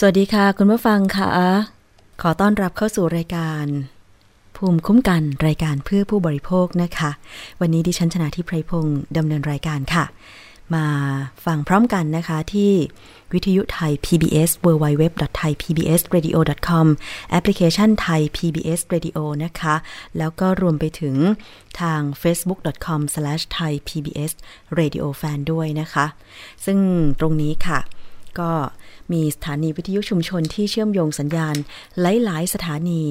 สวัสดีค่ะ คุณผู้ฟังค่ะ ขอต้อนรับเข้าสู่รายการ ภูมิคุ้มกันรายการเพื่อผู้บริโภคนะคะ วันนี้ดิฉันชนะทิพไพรพงศ์ดำเนินรายการค่ะ มาฟังพร้อมกันนะคะที่วิทยุไทย PBS www.thaipbsradio.com แอปพลิเคชันไทย PBS Radio นะคะ แล้วก็รวมไปถึงทาง facebook.com/thaipbsradiofan ด้วยนะคะ ซึ่งตรงนี้ค่ะ ก็ มีสถานีวิทยุชุมชนที่เชื่อมโยงสัญญาณหลาย ๆ สถานี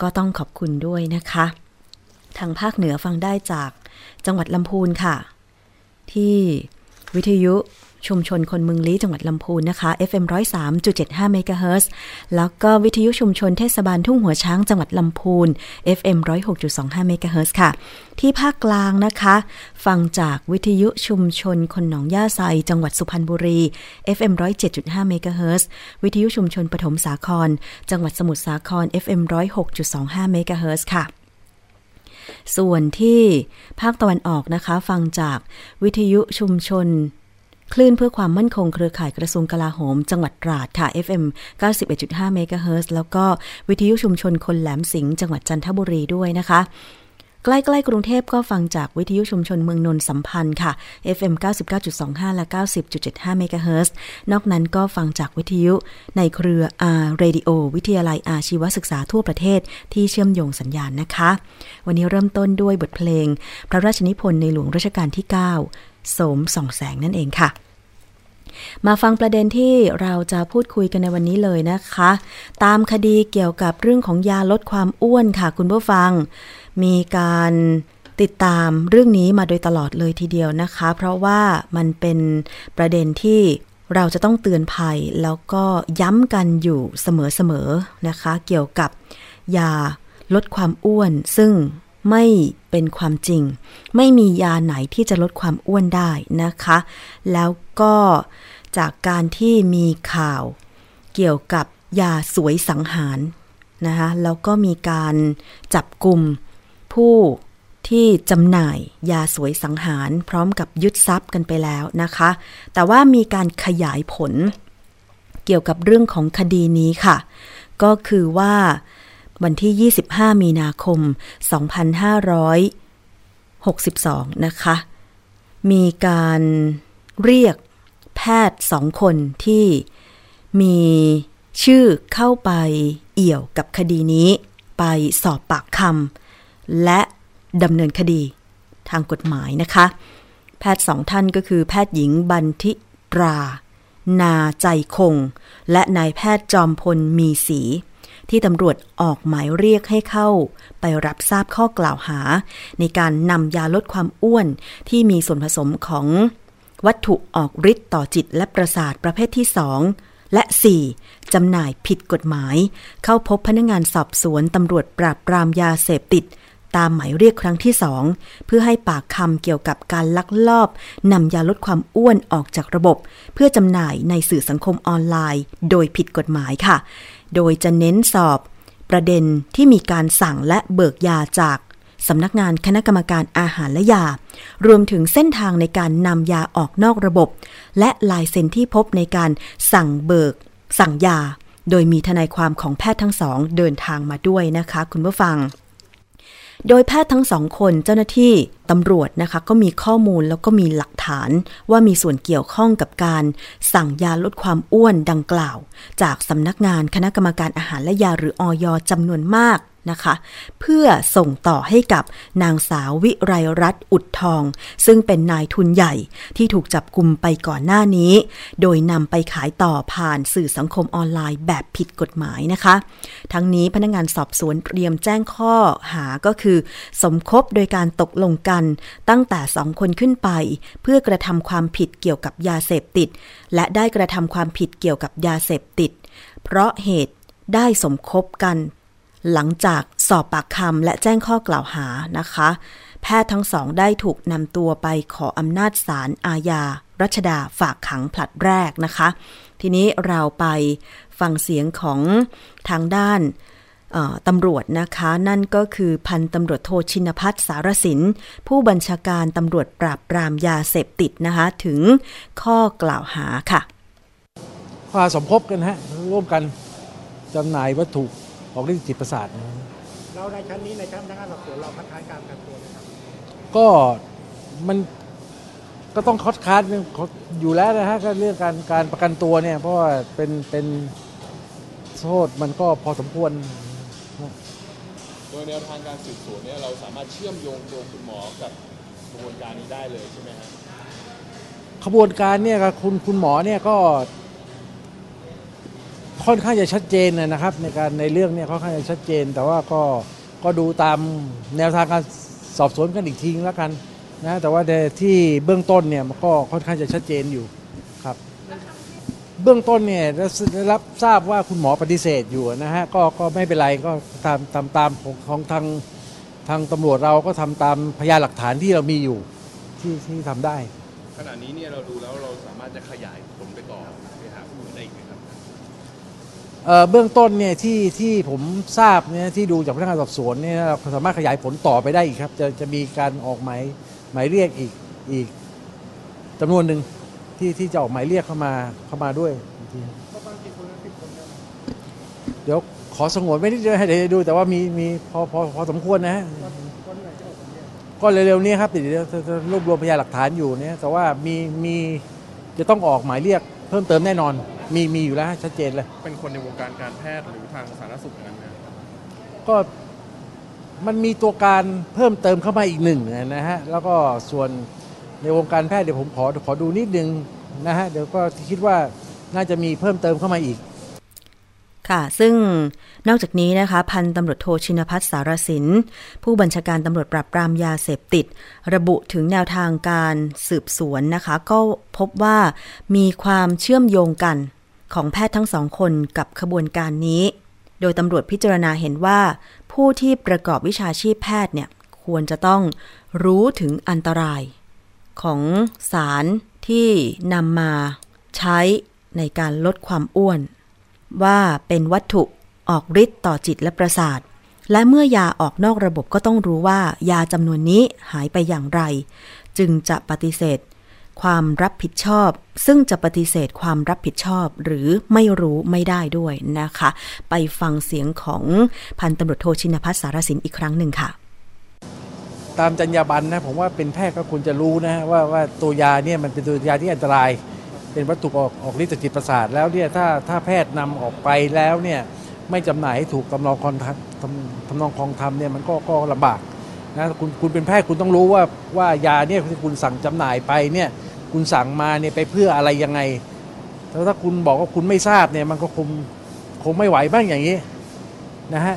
ก็ต้องขอบคุณด้วยนะคะ ทางภาคเหนือฟังได้จากจังหวัดลำพูนค่ะ ที่วิทยุ ชุมชนคนเมืองลี้จังหวัดลำพูนนะคะ FM 103.75เมกะเฮิรตซ์แล้วก็วิทยุชุมชนเทศบาลทุ่งหัวช้างจังหวัดลำพูน FM 106.25เมกะเฮิรตซ์ค่ะ ที่ภาคกลางนะคะ ฟังจากวิทยุชุมชนคนหนองย่าไซจังหวัดสุพรรณบุรี FM 107.5เมกะเฮิรตซ์วิทยุชุมชนปฐมสาคร จังหวัดสมุทรสาคร FM 106.25เมกะเฮิรตซ์ค่ะส่วนที่ภาคตะวันออกนะคะ ฟังจากวิทยุชุมชน คลื่นเพื่อความมั่นคงเครือข่ายกระทรวงกลาโหม จังหวัดตราดค่ะ FM 91.5เมกะเฮิรตซ์แล้วก็วิทยุชุมชนคนแหลมสิงห์จังหวัดจันทบุรีด้วยนะคะ ใกล้ๆกรุงเทพก็ฟังจากวิทยุชุมชนเมืองนนสัมพันธ์ค่ะ FM 99.25 และ 90.75เมกะเฮิรตซ์นอกนั้นก็ฟังจากวิทยุในเครือ R Radio วิทยาลัยอาชีวศึกษาทั่วประเทศที่เชื่อมโยงสัญญาณนะคะ วันนี้เริ่มต้นด้วยบทเพลง พระราชนิพนธ์ในหลวงรัชกาลที่ 9 โสมส่องแสงนั่นเองค่ะ มาฟังประเด็นที่เราจะพูดคุยกันในวันนี้เลยนะคะ ตามคดีเกี่ยวกับเรื่องของยาลดความอ้วนค่ะ คุณผู้ฟัง มีการติดตามเรื่องนี้มาโดยตลอดเลยทีเดียวนะคะ เพราะว่ามันเป็นประเด็นที่เราจะต้องเตือนภัยแล้วก็ย้ำกันอยู่เสมอๆนะคะ เกี่ยวกับยาลดความอ้วน ซึ่ง ไม่เป็นความจริง ไม่มียาไหนที่จะลดความอ้วนได้นะคะ แล้วก็จากการที่มีข่าวเกี่ยวกับยาสวยสังหารนะคะแล้วก็มีการจับกลุ่มผู้ที่จำหน่ายยาสวยสังหาร พร้อมกับยึดทรัพย์กันไปแล้วนะคะ แต่ว่ามีการขยายผลเกี่ยวกับเรื่องของคดีนี้ค่ะ ก็คือว่า วันที่ 25 มีนาคม 2562 นะคะ มีการเรียกแพทย์สองคนที่มีชื่อเข้าไปเอี่ยวกับคดีนี้ ไปสอบปากคำและดำเนินคดีทางกฎหมายนะคะ แพทย์สองท่านก็คือแพทย์หญิงบันทิตรา นาใจคง และนายแพทย์จอมพลมีสี ที่ตำรวจออกหมายเรียกให้เข้า ไปรับทราบข้อกล่าวหา ในการนำยาลดความอ้วนที่มีส่วนผสมของวัตถุออกฤทธิ์ต่อจิตและประสาทประเภทที่2และ 4 จำหน่ายผิดกฎหมาย เข้าพบพนักงานสอบสวนตำรวจปราบปรามยาเสพติด ตามหมายเรียกครั้งที่สองเพื่อให้ปากคำเกี่ยวกับการลักลอบนำยาลดความอ้วนออกจากระบบ เพื่อจำหน่ายในสื่อสังคมออนไลน์ โดยผิดกฎหมายค่ะ โดยจะเน้นสอบ ประเด็นที่มีการสั่งและเบิกยาจากสำนักงานคณะกรรมการอาหารและยา รวมถึงเส้นทางในการนำยาออกนอกระบบ และลายเซ็นที่พบในการสั่งเบิก สั่งยา โดยมีทนายความของแพทย์ทั้งสองเดินทางมาด้วยนะคะ คุณผู้ฟัง โดยแพทย์ทั้งสองคนเจ้าหน้าที่ตำรวจนะคะ ก็มีข้อมูลแล้วก็มีหลักฐาน ว่ามีส่วนเกี่ยวข้องกับการ สั่งยาลดความอ้วนดังกล่าว จากสำนักงานคณะกรรมการอาหารและยาหรืออยจำนวนมาก นะคะ เพื่อส่งต่อให้กับนางสาววิไรรัตน์อุดทอง ซึ่งเป็นนายทุนใหญ่ที่ถูกจับกลุ่มไปก่อนหน้านี้ โดยนำไปขายต่อผ่านสื่อสังคมออนไลน์แบบผิดกฎหมายนะคะ ทั้งนี้พนักงานสอบสวนเตรียมแจ้งข้อหาก็คือ สมคบโดยการตกลงกันตั้งแต่สองคนขึ้นไป เพื่อกระทำความผิดเกี่ยวกับยาเสพติด และได้กระทำความผิดเกี่ยวกับยาเสพติด เพราะเหตุได้สมคบกัน หลังจากสอบปากคำและแจ้งข้อกล่าวหานะคะ แพทย์ทั้งสองได้ถูกนำตัวไปขออำนาจศาลอาญา รัชดาฝากขังผลัดแรกนะคะ ทีนี้เราไปฟังเสียงของทางด้านตำรวจนะคะ นั่นก็คือพันตำรวจโทชินพัฒน์สารสิน ผู้บัญชาการตำรวจปราบปรามยาเสพติดนะคะ ถึงข้อกล่าวหาค่ะข้าสมคบกันฮะร่วมกันจำหน่ายวัตถุ ออกฤทธิ์จิตประสาทนะเราในชั้นนี้ในชั้นพนักงานสอบสวนเราคัดค้านการประกันตัวนะครับก็มันก็ต้องคัดค้านอยู่แล้วนะฮะก็เรื่องการการประกันตัวเนี่ย เพราะว่าเป็นเป็นโทษมันก็พอสมควร โดยแนวทางการสืบสวนเนี่ยเราสามารถเชื่อมโยงตัวคุณหมอกับกระบวนการนี้ได้เลยใช่ไหมฮะขบวนการเนี่ยครับคุณคุณหมอเนี่ยก็ ค่อนข้างจะชัดเจนนะครับ ในการในเรื่องเนี่ยค่อนข้างจะชัดเจน แต่ว่าก็ก็ดูตามแนวทางการสอบสวนกันอีกทีแล้วกันนะแต่ว่าในที่เบื้องต้นเนี่ยมันก็ค่อนข้างจะชัดเจนอยู่ครับ เบื้องต้นเนี่ยได้รับทราบว่าคุณหมอปฏิเสธอยู่นะฮะก็ก็ไม่เป็นไรก็ตามตามตามของของทางทางตำรวจเราก็ทำตามพยานหลักฐานที่เรามีอยู่ที่ที่ทำได้ ขณะนี้เนี่ยเราดูแล้วเราสามารถจะขยายผลไปต่อไปหาผู้อื่นได้อีกไหมครับ เบื้องต้นเนี่ยที่ที่ผมทราบเนี่ยที่ดูจากพนักงานสอบสวนเนี่ยเราสามารถขยายผลต่อไปได้อีกครับ จะจะมีการออกหมายหมายเรียกอีกอีกจำนวนหนึ่งที่ที่จะออกหมายเรียกเข้ามาเข้ามาด้วยอีกทีครับประมาณกี่คนนะสิบคนนะเดี๋ยวขอสงวนไม่ได้เดี๋ยวให้เดี๋ยวดู แต่ว่ามีมีพอพอพอสมควรนะฮะวันวันไหนจะออกก็เร็วๆนี้ครับเดี๋ยวจะรวบรวมพยานหลักฐานอยู่เนี่ยแต่ว่ามีมีจะต้องออกหมายเรียกเพิ่มเติมแน่นอน มีมีอยู่แล้วฮะชัดเจนเลย เป็นคนในวงการการแพทย์หรือทางสาธารณสุขอย่างนั้นนะก็มันมีตัวการเพิ่มเติมเข้ามาอีกหนึ่งนะฮะแล้วก็ส่วนในวงการแพทย์เดี๋ยวผมขอขอดูนิดนึงนะฮะเดี๋ยวก็คิดว่าน่าจะมีเพิ่มเติมเข้ามาอีก ค่ะ ซึ่งนอกจากนี้นะคะ พันตำรวจโทชินพัฒน์สารสิน ผู้บัญชาการตำรวจปราบปรามยาเสพติด ระบุถึงแนวทางการสืบสวนนะคะ ก็พบว่ามีความเชื่อมโยงกัน ของแพทย์ทั้งสองคนกับขบวนการนี้ โดยตำรวจพิจารณาเห็นว่า ผู้ที่ประกอบวิชาชีพแพทย์เนี่ยควรจะต้องรู้ถึงอันตราย ของสารที่นำมาใช้ในการลดความอ้วน ว่าเป็นวัตถุออกฤทธิ์ต่อจิตและประสาท และเมื่อยาออกนอกระบบก็ต้องรู้ว่า ยาจำนวนนี้หายไปอย่างไร จึงจะปฏิเสธ ความรับผิดชอบ ซึ่งจะปฏิเสธความรับผิดชอบหรือไม่รู้ไม่ได้ด้วยนะคะ ไปฟังเสียงของพันตำรวจโทชินพัฒสารสินอีกครั้งหนึ่งค่ะ ตามจรรยาบรรณนะผมว่าเป็นแพทย์ก็ควรจะรู้นะว่าว่าตัวยาเนี่ยมันเป็นตัวยาที่อันตราย เป็นวัตถุออกออกฤทธิ์ต่อจิตประสาทแล้วเนี่ยถ้าถ้าแพทย์นำออกไปแล้วเนี่ยไม่จำหน่ายให้ถูกตำนองคองทำทำทำนองคองทำเนี่ยมันก็ก็ลำบากนะคุณคุณเป็นแพทย์คุณต้องรู้ว่าว่ายาเนี่ยที่คุณสั่งจำหน่ายไปเนี่ย คุณสั่งมาเนี่ยไปเพื่ออะไรยังไงแล้วถ้าคุณบอกว่าคุณไม่ทราบเนี่ยมันก็คงคงไม่ไหวบ้างอย่างนี้นะฮะ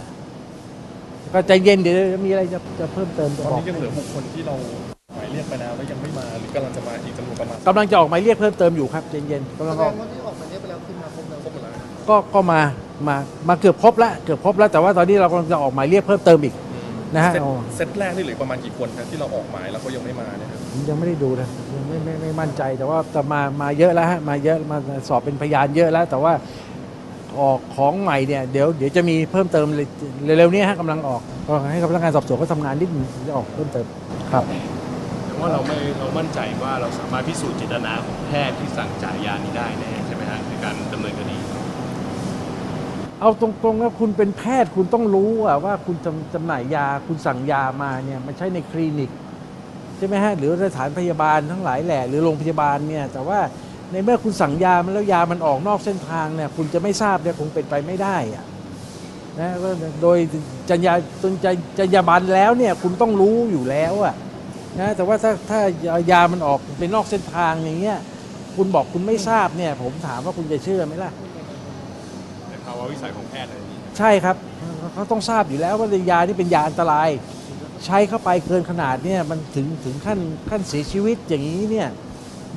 ก็ใจเย็นเดี๋ยวมีอะไรจะจะเพิ่มเติมจะตอนบอกนี้ยังเหลือบุคคลที่เราหมายเรียกไปแล้วแล้วยังไม่มาหรือกำลังจะมาอีกจำนวนประมาณกำลังจะออกหมายเรียกเพิ่มเติมอยู่ครับใจเย็นๆกำลังแสอดอกงว่าที่ออกหมายเรียกไปแล้วคือมาครบแล้วครบหมดแล้วก็ก็มามามาเกือบครบแล้วเกือบครบแล้วแต่ว่าตอนนี้เรากำลังจะออกหมายเรียกเพิ่มเติมอีก นะฮะเซตอ๋อ เซตแรกนี่เหลือประมาณกี่คนครับที่เราออกหมายแล้วเขายังไม่มาเนี่ยครับผมยังไม่ได้ดูนะยัง ไม่ไม่ไม่มั่นใจ แต่ว่าแต่มามาเยอะแล้วฮะมาเยอะมาสอบเป็นพยานเยอะแล้ว แต่ว่าออกของใหม่เนี่ยเดี๋ยวเดี๋ยวจะมีเพิ่มเติมเร็วๆนี้ฮะกำลังออกก็ให้กับพนักงานสอบสวนเขาทำงานนิดนึงจะออกเพิ่มเติมครับแต่ว่าเราไม่เรามั่นใจว่าเราสามารถพิสูจน์เจตนาของแพทย์ที่สั่งจ่ายยานี้ได้แน่ใช่ไหมฮะในการดำเนินคดีเอาตรงๆว่าคุณเป็นแพทย์คุณต้องรู้อะว่าคุณจำจำหน่ายยาคุณสั่งยามาเนี่ยมันใช้ในคลินิก ใช่ไหมฮะหรือสถานพยาบาลทั้งหลายแหละหรือโรงพยาบาลเนี่ยแต่ว่าในเมื่อคุณสั่งยามันแล้วยามันออกนอกเส้นทางเนี่ยคุณจะไม่ทราบเนี่ยคงเป็นไปไม่ได้อะนะก็โดยจรรยาจนจรรยาบรรณแล้วเนี่ยคุณต้องรู้อยู่แล้วอะนะแต่ว่าถ้าถ้ายามันออกเป็นนอกเส้นทางอย่างเงี้ยคุณบอกคุณไม่ทราบเนี่ย ผมถามว่าคุณจะเชื่อไหมล่ะในภาวะวิสัยของแพทย์อะไรอย่างนี้ใช่ครับเขาต้องทราบอยู่แล้วว่ายานี่เป็นยาอันตราย ใช้เข้าไปเกินขนาดเนี่ยมันถึงถึงขั้นขั้นเสียชีวิตอย่างนี้เนี่ย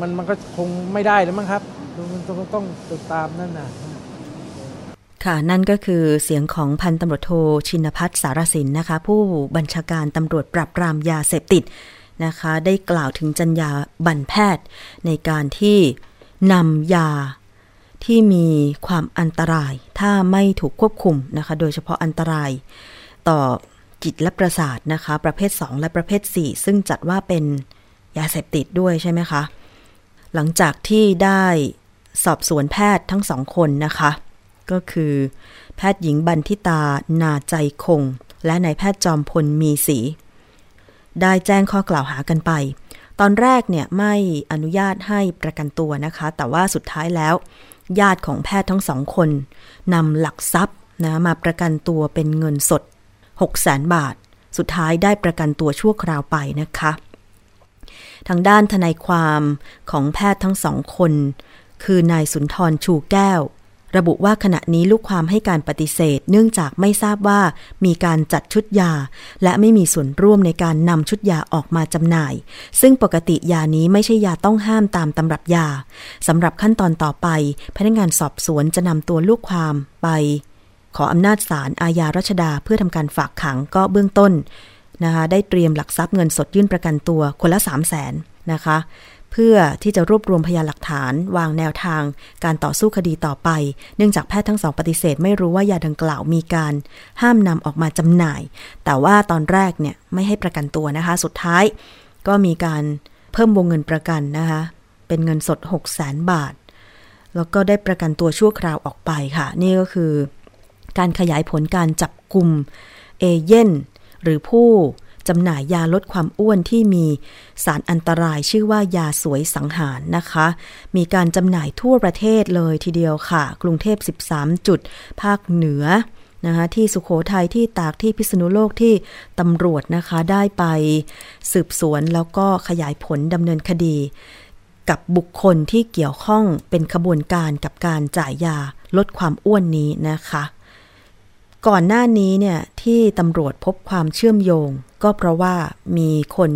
มันมันก็คงไม่ได้แล้วมั้งครับมันต้องต้องติดตามนั่นนะค่ะนั่นก็คือเสียงของพันตำรวจโทชินพัฒน์สารสินนะคะ ผู้บัญชาการตำรวจปราบปรามยาเสพติดนะคะ ได้กล่าวถึงจรรยาบรรณแพทย์ ในการที่นำยาที่มีความอันตรายถ้าไม่ถูกควบคุมนะคะ โดยเฉพาะอันตรายต่อ จิตและประสาทนะคะ ประเภท 2 และประเภท 4 ซึ่งจัดว่าเป็นยาเสพติดด้วยใช่ไหมคะ หลังจากที่ได้สอบสวนแพทย์ทั้งสองคนนะคะ ก็คือ แพทย์หญิงบันทิตา นาใจคง และนายแพทย์จอมพลมีศรีได้แจ้งข้อกล่าวหากันไป ตอนแรกเนี่ยไม่อนุญาตให้ประกันตัวนะคะ แต่ว่าสุดท้ายแล้ว ญาติของแพทย์ทั้งสองคนนำหลักทรัพย์นะมาประกันตัวเป็นเงินสด 6 0 0แสนบาท สุดท้ายได้ประกันตัวชั่วคราวไปนะคะ ทางด้านทนายความของแพทย์ทั้งสองคน คือนายสุนทรชูแก้ว ระบุว่าขณะนี้ลูกความให้การปฏิเสธ เนื่องจากไม่ทราบว่ามีการจัดชุดยา และไม่มีส่วนร่วมในการนำชุดยาออกมาจำหน่าย ซึ่งปกติยานี้ไม่ใช่ยาต้องห้ามตามตำรับยาสำหรับขั้นตอนต่อไป พนักงานสอบสวนจะนำตัวลูกความไป ขออำนาจศาลอาญารัชดาเพื่อทำการฝากขังก็เบื้องต้นนะคะได้เตรียมหลักทรัพย์เงินสดยื่นประกันตัวคนละ 3 0 0แสนนะคะ เพื่อที่จะรวบรวมพยานหลักฐาน วางแนวทาง การต่อสู้คดีต่อไป เนื่องจากแพทย์ทั้งสองปฏิเสธไม่รู้ว่ายาดังกล่าวมีการห้ามนำออกมาจำหน่าย แต่ว่าตอนแรกเนี่ยไม่ให้ประกันตัวนะคะ สุดท้ายก็มีการเพิ่มวงเงินประกันนะคะ เป็นเงินสด 6 0 0 0 0 0 บาท แล้วก็ได้ประกันตัวชั่วคราวออกไปค่ะ นี่ก็คือ การขยายผลการจับกลุ่มเอเย่นหรือผู้จำหน่ายยาลดความอ้วนที่มีสารอันตรายชื่อว่ายาสวยสังหารนะคะ มีการจำหน่ายทั่วประเทศเลยทีเดียวค่ะ กรุงเทพ 13 จุด ภาคเหนือนะคะที่สุขโขทัยที่ตากที่พิษณุโลกที่ตำรวจนะคะได้ไปสืบสวนแล้วก็ขยายผลดำเนินคดี กับบุคคลที่เกี่ยวข้องเป็นขบวนการกับการจ่ายยาลดความอ้วนนี้นะคะ ก่อนหน้านี้เนี่ยที่ตำรวจพบความเชื่อมโยง ก็เพราะว่ามีคน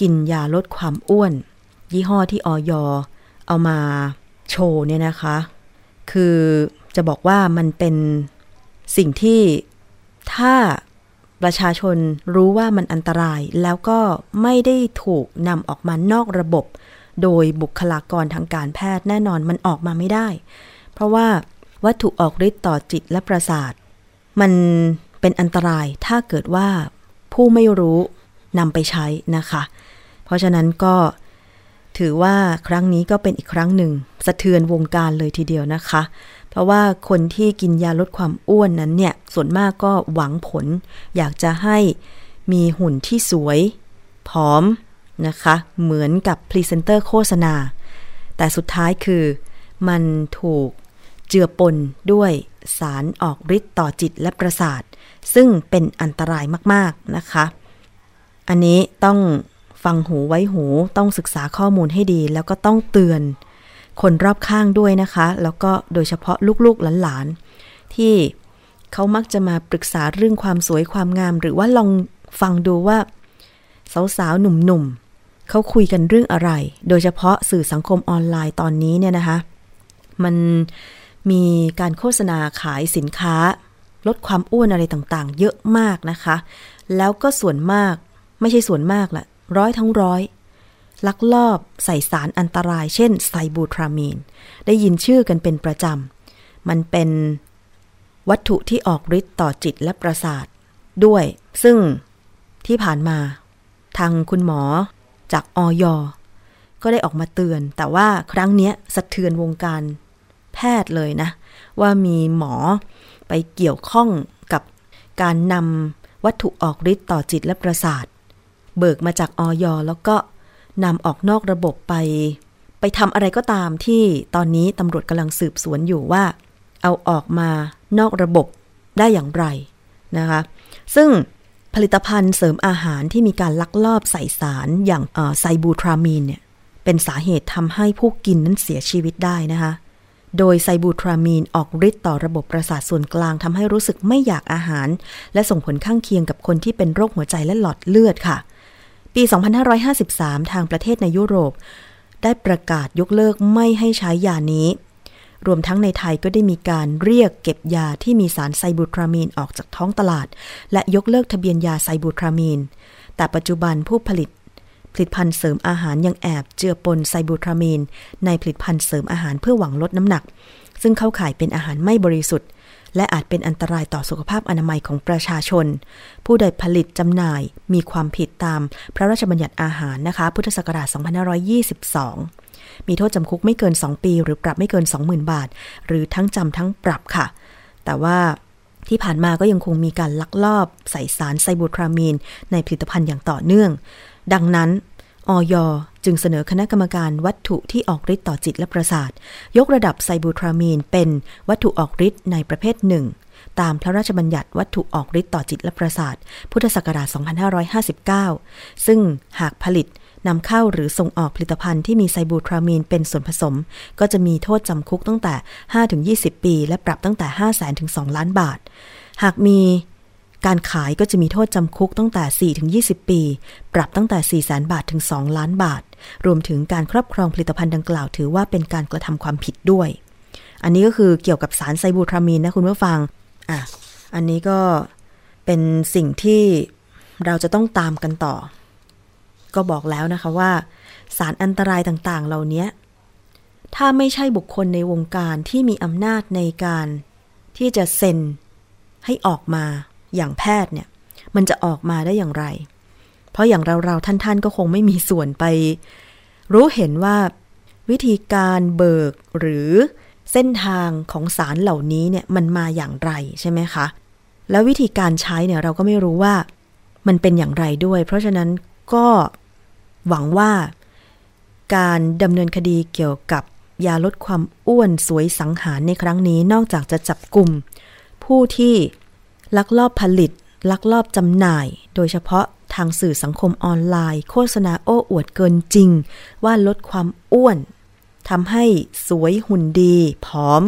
กินยาลดความอ้วน ยี่ห้อที่ออยเอามาโชว์เนี่ยนะคะ คือจะบอกว่ามันเป็นสิ่งที่ถ้าประชาชนรู้ว่ามันอันตรายแล้วก็ไม่ได้ถูกนำออกมานอกระบบ โดยบุคลากรทางการแพทย์แน่นอนมันออกมาไม่ได้ เพราะว่าวัตถุออกฤทธิ์ต่อจิตและประสาท มันเป็นอันตรายถ้าเกิดว่าผู้ไม่รู้นำไปใช้นะคะ เพราะฉะนั้นก็ถือว่าครั้งนี้ก็เป็นอีกครั้งหนึ่ง สะเทือนวงการเลยทีเดียวนะคะ เพราะว่าคนที่กินยาลดความอ้วนนั้นเนี่ย ส่วนมากก็หวังผล อยากจะให้มีหุ่นที่สวย ผอมนะคะ เหมือนกับพรีเซนเตอร์โฆษณา แต่สุดท้ายคือมันถูก เจือปนด้วยสารออกฤทธิ์ต่อจิตและประสาท ซึ่งเป็นอันตรายมากๆนะคะ อันนี้ต้องฟังหูไว้หูต้องศึกษาข้อมูลให้ดี แล้วก็ต้องเตือนคนรอบข้างด้วยนะคะ แล้วก็โดยเฉพาะลูกๆหลานๆ ที่เขามักจะมาปรึกษาเรื่องความสวยความงาม หรือว่าลองฟังดูว่า สาวๆ หนุ่มๆเขาคุยกันเรื่องอะไร โดยเฉพาะสื่อสังคมออนไลน์ตอนนี้เนี่ยนะคะ มัน มีการโฆษณาขายสินค้า ลดความอ้วนอะไรต่างๆ เยอะมากนะคะ แล้วก็ส่วนมากไม่ใช่ส่วนมากแหละร้อยทั้งร้อย ลักลอบใส่สารอันตราย เช่น ไซบูทรามีน ได้ยินชื่อกันเป็นประจำ มันเป็นวัตถุที่ออกฤทธิ์ต่อจิตและประสาทด้วย ซึ่งที่ผ่านมา ทางคุณหมอจากออยก็ได้ออกมาเตือน แต่ว่าครั้งนี้สะเทือนวงการ แพทย์เลยนะ ว่ามีหมอไปเกี่ยวข้องกับการนำวัตถุออกฤทธิ์ต่อจิตและประสาท เบิกมาจากออยแล้วก็นำออกนอกระบบไป ไปทำอะไรก็ตามที่ตอนนี้ตำรวจกำลังสืบสวนอยู่ว่า เอาออกมานอกระบบได้อย่างไรนะคะ ซึ่งผลิตภัณฑ์เสริมอาหารที่มีการลักลอบใส่สารอย่างไซบูทรามีนเนี่ยเป็นสาเหตุทำให้ผู้กินนั้นเสียชีวิตได้นะคะ โดยไซบูทรามีนออกฤทธิ์ต่อระบบประสาทส่วนกลางทำให้รู้สึกไม่อยากอาหาร และส่งผลข้างเคียงกับคนที่เป็นโรคหัวใจและหลอดเลือดค่ะ ปี 2553 ทางประเทศในยุโรป ได้ประกาศยกเลิกไม่ให้ใช้ยานี้ รวมทั้งในไทยก็ได้มีการเรียกเก็บยาที่มีสารไซบูทรามีนออกจากท้องตลาด และยกเลิกทะเบียนยาไซบูทรามีน แต่ปัจจุบันผู้ผลิต ผลิตภัณฑ์เสริมอาหารยังแอบเจือปนไซบูทรามีน ในผลิตภัณฑ์เสริมอาหารเพื่อหวังลดน้ำหนัก ซึ่งเข้าข่ายเป็นอาหารไม่บริสุทธิ์ และอาจเป็นอันตรายต่อสุขภาพอนามัยของประชาชน ผู้ใดผลิตจำหน่ายมีความผิดตามพระราชบัญญัติอาหารนะคะ พุทธศักราช 2522 มีโทษจำคุกไม่เกิน 2 ปี หรือปรับไม่เกิน 20,000 บาท หรือทั้งจำทั้งปรับค่ะ แต่ว่าที่ผ่านมาก็ยังคงมีการลักลอบใส่สารไซบูทรามีน ในผลิตภัณฑ์อย่างต่อเนื่อง ดังนั้นออยจึงเสนอคณะกรรมการวัตถุที่ออกฤทธิ์ต่อจิตและประสาท ยกระดับไซบูทรามีนเป็นวัตถุออกฤทธิ์ในประเภทหนึ่งตามพระราชบัญญัติวัตถุออกฤทธิ์ต่อจิตและประสาท พุทธศักราช 2559 ซึ่งหากผลิตนำเข้าหรือส่งออกผลิตภัณฑ์ที่มีไซบูทรามีนเป็นส่วนผสม ก็จะมีโทษจำคุกตั้งแต่ 5-20 ปี และปรับตั้งแต่ 5 0 0 0 0 0ถึง2ล้านบาท หากมี การขายก็จะมีโทษจำคุกตั้งแต่ 4-20 ปี ปรับตั้งแต่ 4 0 0 0 0 0 บาทถึง 2 ล้านบาท รวมถึงการครอบครองผลิตภัณฑ์ดังกล่าวถือว่าเป็นการกระทำความผิดด้วย อันนี้ก็คือเกี่ยวกับสารไซบูทรามีนนะคุณผู้ฟัง อะ อันนี้ก็เป็นสิ่งที่เราจะต้องตามกันต่อ ก็บอกแล้วนะคะว่า สารอันตรายต่างๆ เหล่านี้ถ้าไม่ใช่บุคคลในวงการที่มีอำนาจในการที่จะเซ็นให้ออกมา อย่างแพทย์เนี่ย มันจะออกมาได้อย่างไร เพราะอย่างเราๆท่านๆก็คงไม่มีส่วนไป รู้เห็นว่าวิธีการเบิกหรือเส้นทางของสารเหล่านี้เนี่ยมันมาอย่างไรใช่ไหมคะ แล้ววิธีการใช้เนี่ยเราก็ไม่รู้ว่ามันเป็นอย่างไรด้วย เพราะฉะนั้นก็หวังว่าการดำเนินคดีเกี่ยวกับยาลดความอ้วนสวยสังหารในครั้งนี้นอกจากจะจับกลุ่มผู้ที่ ลักลอบผลิต ลักลอบจำหน่าย โดยเฉพาะทางสื่อสังคมออนไลน์ โฆษณาโอ้อวดเกินจริง ว่าลดความอ้วนทำให้สวยหุ่นดี ผอม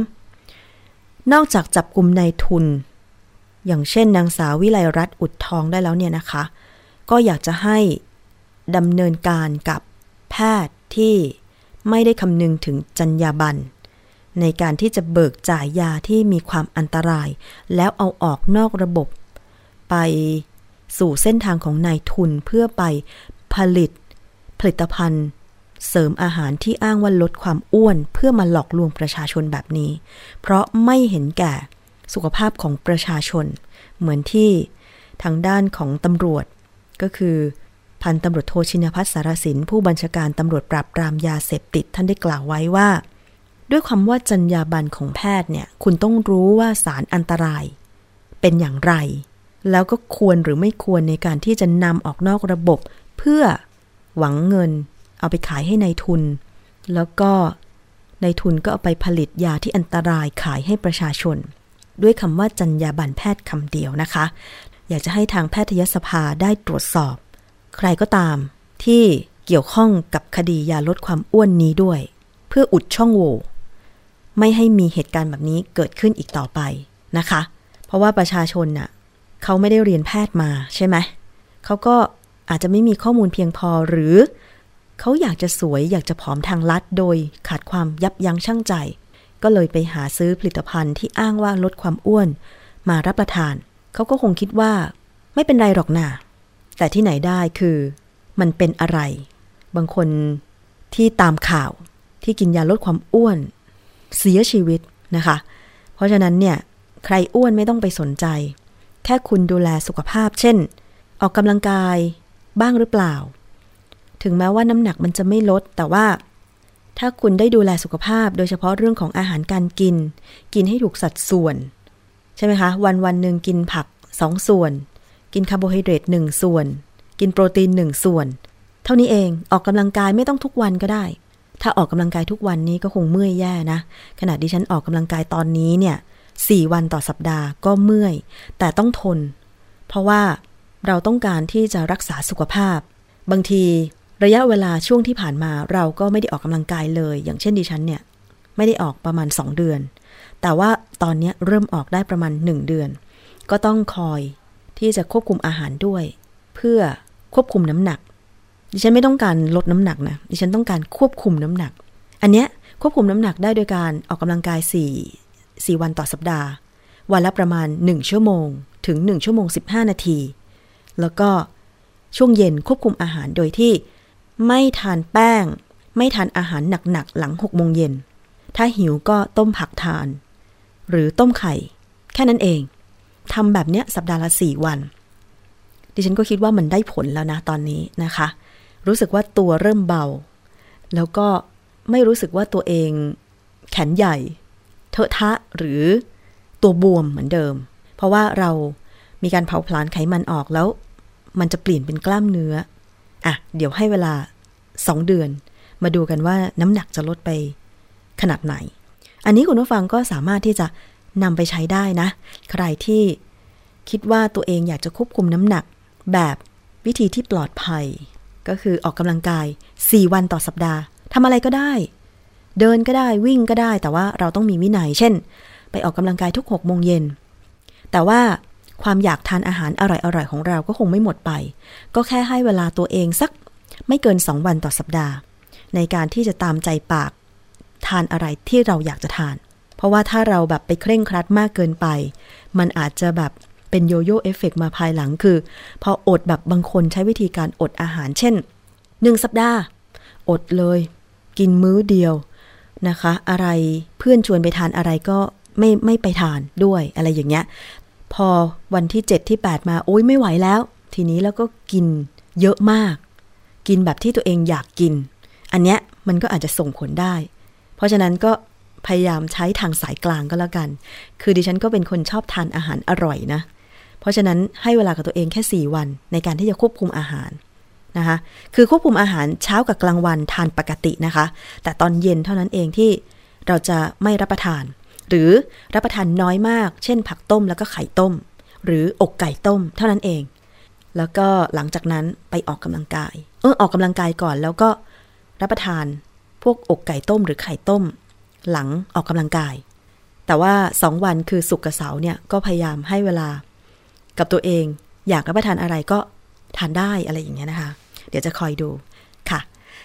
นอกจากจับกลุ่มนายทุน อย่างเช่นนางสาววิไลรัตน์อุดทองได้แล้วเนี่ยนะคะ ก็อยากจะให้ดำเนินการกับแพทย์ที่ไม่ได้คำนึงถึงจรรยาบรรณ ในการที่จะเบิกจ่ายยาที่มีความอันตราย แล้วเอาออกนอกระบบ ไปสู่เส้นทางของนายทุนเพื่อไปผลิต ผลิตภัณฑ์ เสริมอาหารที่อ้างว่าลดความอ้วนเพื่อมาหลอกลวงประชาชนแบบนี้ เพราะไม่เห็นแก่สุขภาพของประชาชน เหมือนที่ทางด้านของตำรวจ ก็คือพันตำรวจโทชินพัฒน์สารสิน ผู้บัญชาการตำรวจปราบปรามยาเสพติดท่านได้กล่าวไว้ว่า ด้วยความว่าจรรยาบรรณของแพทย์เนี่ยคุณต้องรู้ว่าสารอันตราย เป็นอย่างไร แล้วก็ควรหรือไม่ควรในการที่จะนำออกนอกระบบ เพื่อหวังเงิน เอาไปขายให้ในายทุน แล้วก็ในายทุนก็เอาไปผลิตยาที่อันตรายขายให้ประชาชน ด้วยคำว่าจรรยาบรรณแพทย์คำเดียวนะคะ อยากจะให้ทางแพทยสภาได้ตรวจสอบ ใครก็ตามที่เกี่ยวข้องกับคดียาลดความอ้วนนี้ด้วย เพื่ออุดช่องโหว่ ไม่ให้มีเหตุการณ์แบบนี้เกิดขึ้นอีกต่อไปนะคะ เพราะว่าประชาชนน่ะเขาไม่ได้เรียนแพทย์มาใช่ไหมเขาก็อาจจะไม่มีข้อมูลเพียงพอหรือเขาอยากจะสวยอยากจะผอมทางลัดโดยขาดความยับยั้งชั่งใจ ก็เลยไปหาซื้อผลิตภัณฑ์ที่อ้างว่าลดความอ้วน มารับประทาน เขาก็คงคิดว่า ไม่เป็นไรหรอกนะแต่ที่ไหนได้คือมันเป็นอะไร บางคนที่ตามข่าวที่กินยาลดความอ้วน เสียชีวิตนะคะ เพราะฉะนั้นเนี่ยใครอ้วนไม่ต้องไปสนใจ แค่คุณดูแลสุขภาพ เช่น ออกกำลังกายบ้างหรือเปล่า ถึงแม้ว่าน้ำหนักมันจะไม่ลด แต่ว่า ถ้าคุณได้ดูแลสุขภาพ โดยเฉพาะเรื่องของอาหารการกิน กินให้ถูกสัดส่วน ใช่ไหมคะ วันวันหนึ่งกินผักสองส่วน กินคาร์โบไฮเดรตหนึ่งส่วน กินโปรตีนหนึ่งส่วน เท่านี้เองออกกำลังกายไม่ต้องทุกวันก็ได้ ถ้าออกกำลังกายทุกวันนี้ก็คงเมื่อยแย่นะ ขณะดิฉันออกกำลังกายตอนนี้เนี่ยสี่วันต่อสัปดาห์ก็เมื่อย แต่ต้องทน เพราะว่าเราต้องการที่จะรักษาสุขภาพ บางทีระยะเวลาช่วงที่ผ่านมาเราก็ไม่ได้ออกกำลังกายเลย อย่างเช่นดิฉันเนี่ยไม่ได้ออกประมาณ 2 เดือน แต่ว่าตอนนี้เริ่มออกได้ประมาณ 1 เดือน ก็ต้องคอยที่จะควบคุมอาหารด้วย เพื่อควบคุมน้ำหนัก ดิฉันไม่ต้องการลดน้ำหนักนะ ดิฉันต้องการควบคุมน้ำหนัก อันเนี้ยควบคุมน้ำหนักได้โดยการออกกำลังกาย4 4วันต่อสัปดาห์ วันละประมาณ 1 ชั่วโมง ถึง 1 ชั่วโมง 15 นาที แล้วก็ช่วงเย็นควบคุมอาหารโดยที่ไม่ทานแป้ง ไม่ทานอาหารหนักๆ หลัง 6 โมงเย็น ถ้าหิวก็ต้มผักทาน หรือต้มไข่ แค่นั้นเองทำแบบเนี้ยสัปดาห์ละ 4 วัน ดิฉันก็คิดว่ามันได้ผลแล้วนะตอนนี้นะคะ รู้สึกว่าตัวเริ่มเบา แล้วก็ไม่รู้สึกว่าตัวเองแขนใหญ่ เทอะทะหรือตัวบวมเหมือนเดิม เพราะว่าเรามีการเผาผลาญไขมันออกแล้ว มันจะเปลี่ยนเป็นกล้ามเนื้อ อะ เดี๋ยวให้เวลา 2 เดือน มาดูกันว่าน้ำหนักจะลดไปขนาดไหน อันนี้คุณผู้ฟังก็สามารถที่จะนำไปใช้ได้นะ ใครที่คิดว่าตัวเองอยากจะควบคุมน้ำหนักแบบวิธีที่ปลอดภัย ก็คือออกกำลังกาย 4 วันต่อสัปดาห์ทำอะไรก็ได้ เดินก็ได้วิ่งก็ได้ แต่ว่าเราต้องมีวินัย เช่น ไปออกกำลังกายทุก6โมงเย็น แต่ว่าความอยากทานอาหารอร่อยๆของเราก็คงไม่หมดไป ก็แค่ให้เวลาตัวเองสักไม่เกิน 2 วันต่อสัปดาห์ ในการที่จะตามใจปากทานอะไรที่เราอยากจะทาน เพราะว่าถ้าเราแบบไปเคร่งครัดมากเกินไป มันอาจจะแบบ เป็นโยโย่เอฟเฟกมาภายหลังคือ พออดแบบบางคนใช้วิธีการอดอาหาร เช่น 1 สัปดาห์ อดเลย กินมื้อเดียวนะคะ อะไรเพื่อนชวนไปทานอะไรก็ไม่ไม่ไปทานด้วยอะไรอย่างเงี้ย พอวันที่ 7 ที่ 8 มาโอ๊ยไม่ไหวแล้ว ทีนี้แล้วก็กินเยอะมาก กินแบบที่ตัวเองอยากกิน อันเนี้ยมันก็อาจจะส่งผลได้ เพราะฉะนั้นก็พยายามใช้ทางสายกลางก็แล้วกัน คือดิฉันก็เป็นคนชอบทานอาหารอร่อยนะ เพราะฉะนั้นให้เวลากับตัวเองแค่ 4 วันในการที่จะควบคุมอาหารนะคะคือควบคุมอาหารเช้ากับกลางวันทานปกตินะคะ แต่ตอนเย็นเท่านั้นเองที่เราจะไม่รับประทาน หรือรับประทานน้อยมาก เช่น ผักต้มแล้วก็ไข่ต้ม หรืออกไก่ต้มเท่านั้นเอง แล้วก็หลังจากนั้นไปออกกำลังกาย เออออกกำลังกายก่อนแล้วก็รับประทานพวกอกไก่ต้มหรือไข่ต้ม หลังออกกำลังกาย แต่ว่าสองวันคือสุกกับเสาเนี่ยก็พยายามให้เวลา กับตัวเอง อยากรับประทานอะไรก็ทานได้อะไรอย่างเงี้ยนะคะ เดี๋ยวจะคอยดูค่ะ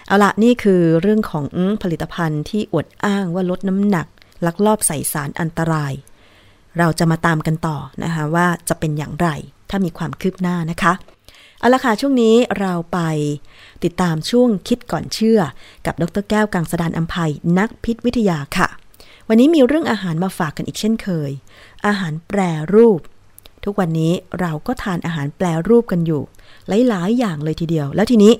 เอาละนี่คือเรื่องของผลิตภัณฑ์ที่อวดอ้างว่าลดน้ำหนัก ลักลอบใส่สารอันตราย เราจะมาตามกันต่อนะคะว่าจะเป็นอย่างไรถ้ามีความคืบหน้านะคะเอาละค่ะช่วงนี้เราไปติดตามช่วงคิดก่อนเชื่อ กับดรแก้วกังสดานอัมภัยนักพิษวิทยาค่ะ วันนี้มีเรื่องอาหารมาฝากกันอีกเช่นเคย อาหารแปรรูป ทุกวันนี้เราก็ทานอาหารแปรรูปกันอยู่ หลาย ๆ อย่างเลยทีเดียว แล้วทีนี้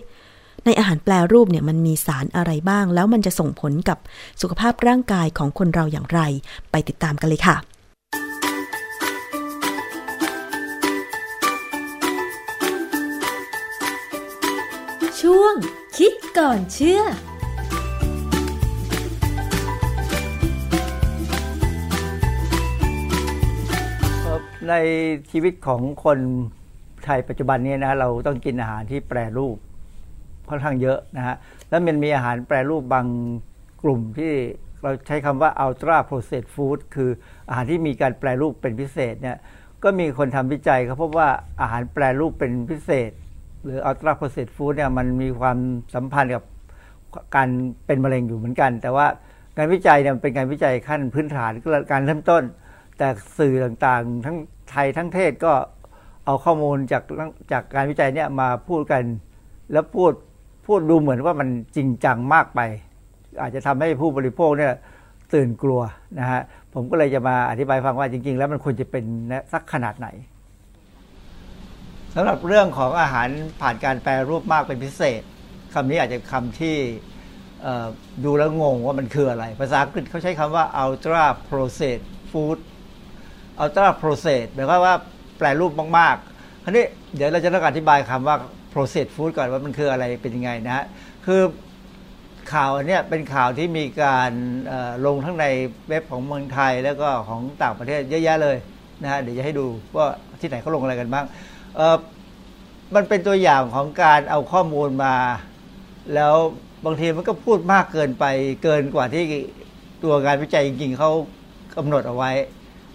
ในอาหารแปรรูปเนี่ยมันมีสารอะไรบ้าง แล้วมันจะส่งผลกับสุขภาพร่างกายของคนเราอย่างไร ไปติดตามกันเลยค่ะช่วงคิดก่อนเชื่อ ในชีวิตของคนไทยปัจจุบันนี้นะเราต้องกินอาหารที่แปรรูปค่อนข้างเยอะนะฮะแล้วมันมีอาหารแปรรูปบางกลุ่มที่เราใช้คำว่า ultra processed food คืออาหารที่มีการแปรรูปเป็นพิเศษเนี่ยก็มีคนทำวิจัยเขาพบว่าอาหารแปรรูปเป็นพิเศษ หรือ ultra processed food เนี่ยมันมีความสัมพันธ์กับการเป็นมะเร็งอยู่เหมือนกัน แต่ว่าการวิจัยเนี่ยเป็นการวิจัยขั้นพื้นฐานการเริ่มต้น แต่สื่อต่างๆ ทั้งไทยทั้งเทศก็เอาข้อมูลจากจากการวิจัยเนี่ยมาพูดกัน แล้วพูดพูดดูเหมือนว่ามันจริงจังมากไป อาจจะทำให้ผู้บริโภคเนี่ยตื่นกลัวนะฮะผมก็เลยจะมาอธิบายฟังว่าจริง ๆ แล้วมันควรจะเป็นสักขนาดไหนสำหรับเรื่องของอาหารผ่านการแปรรูปมากเป็นพิเศษคำนี้อาจจะคำที่ดูแล้วงงว่ามันคืออะไร ภาษาอังกฤษเขาใช้คำว่า ultra processed food ultra processed หมายความว่าแปรรูปมากๆคราวนี้เดี๋ยวเราจะต้องอธิบายคำว่า processed food ก่อนว่ามันคืออะไรเป็นยังไงนะฮะคือข่าวอันนี้เป็นข่าวที่มีการลงทั้งในเว็บของเมืองไทยแล้วก็ของต่างประเทศเยอะแยะเลยนะฮะเดี๋ยวจะให้ดูว่าที่ไหนเขาลงอะไรกันบ้างมันเป็นตัวอย่างของการเอาข้อมูลมา แล้วบางทีมันก็พูดมากเกินไปเกินกว่าที่ตัวงานวิจัยจริงๆเขากำหนดเอาไว้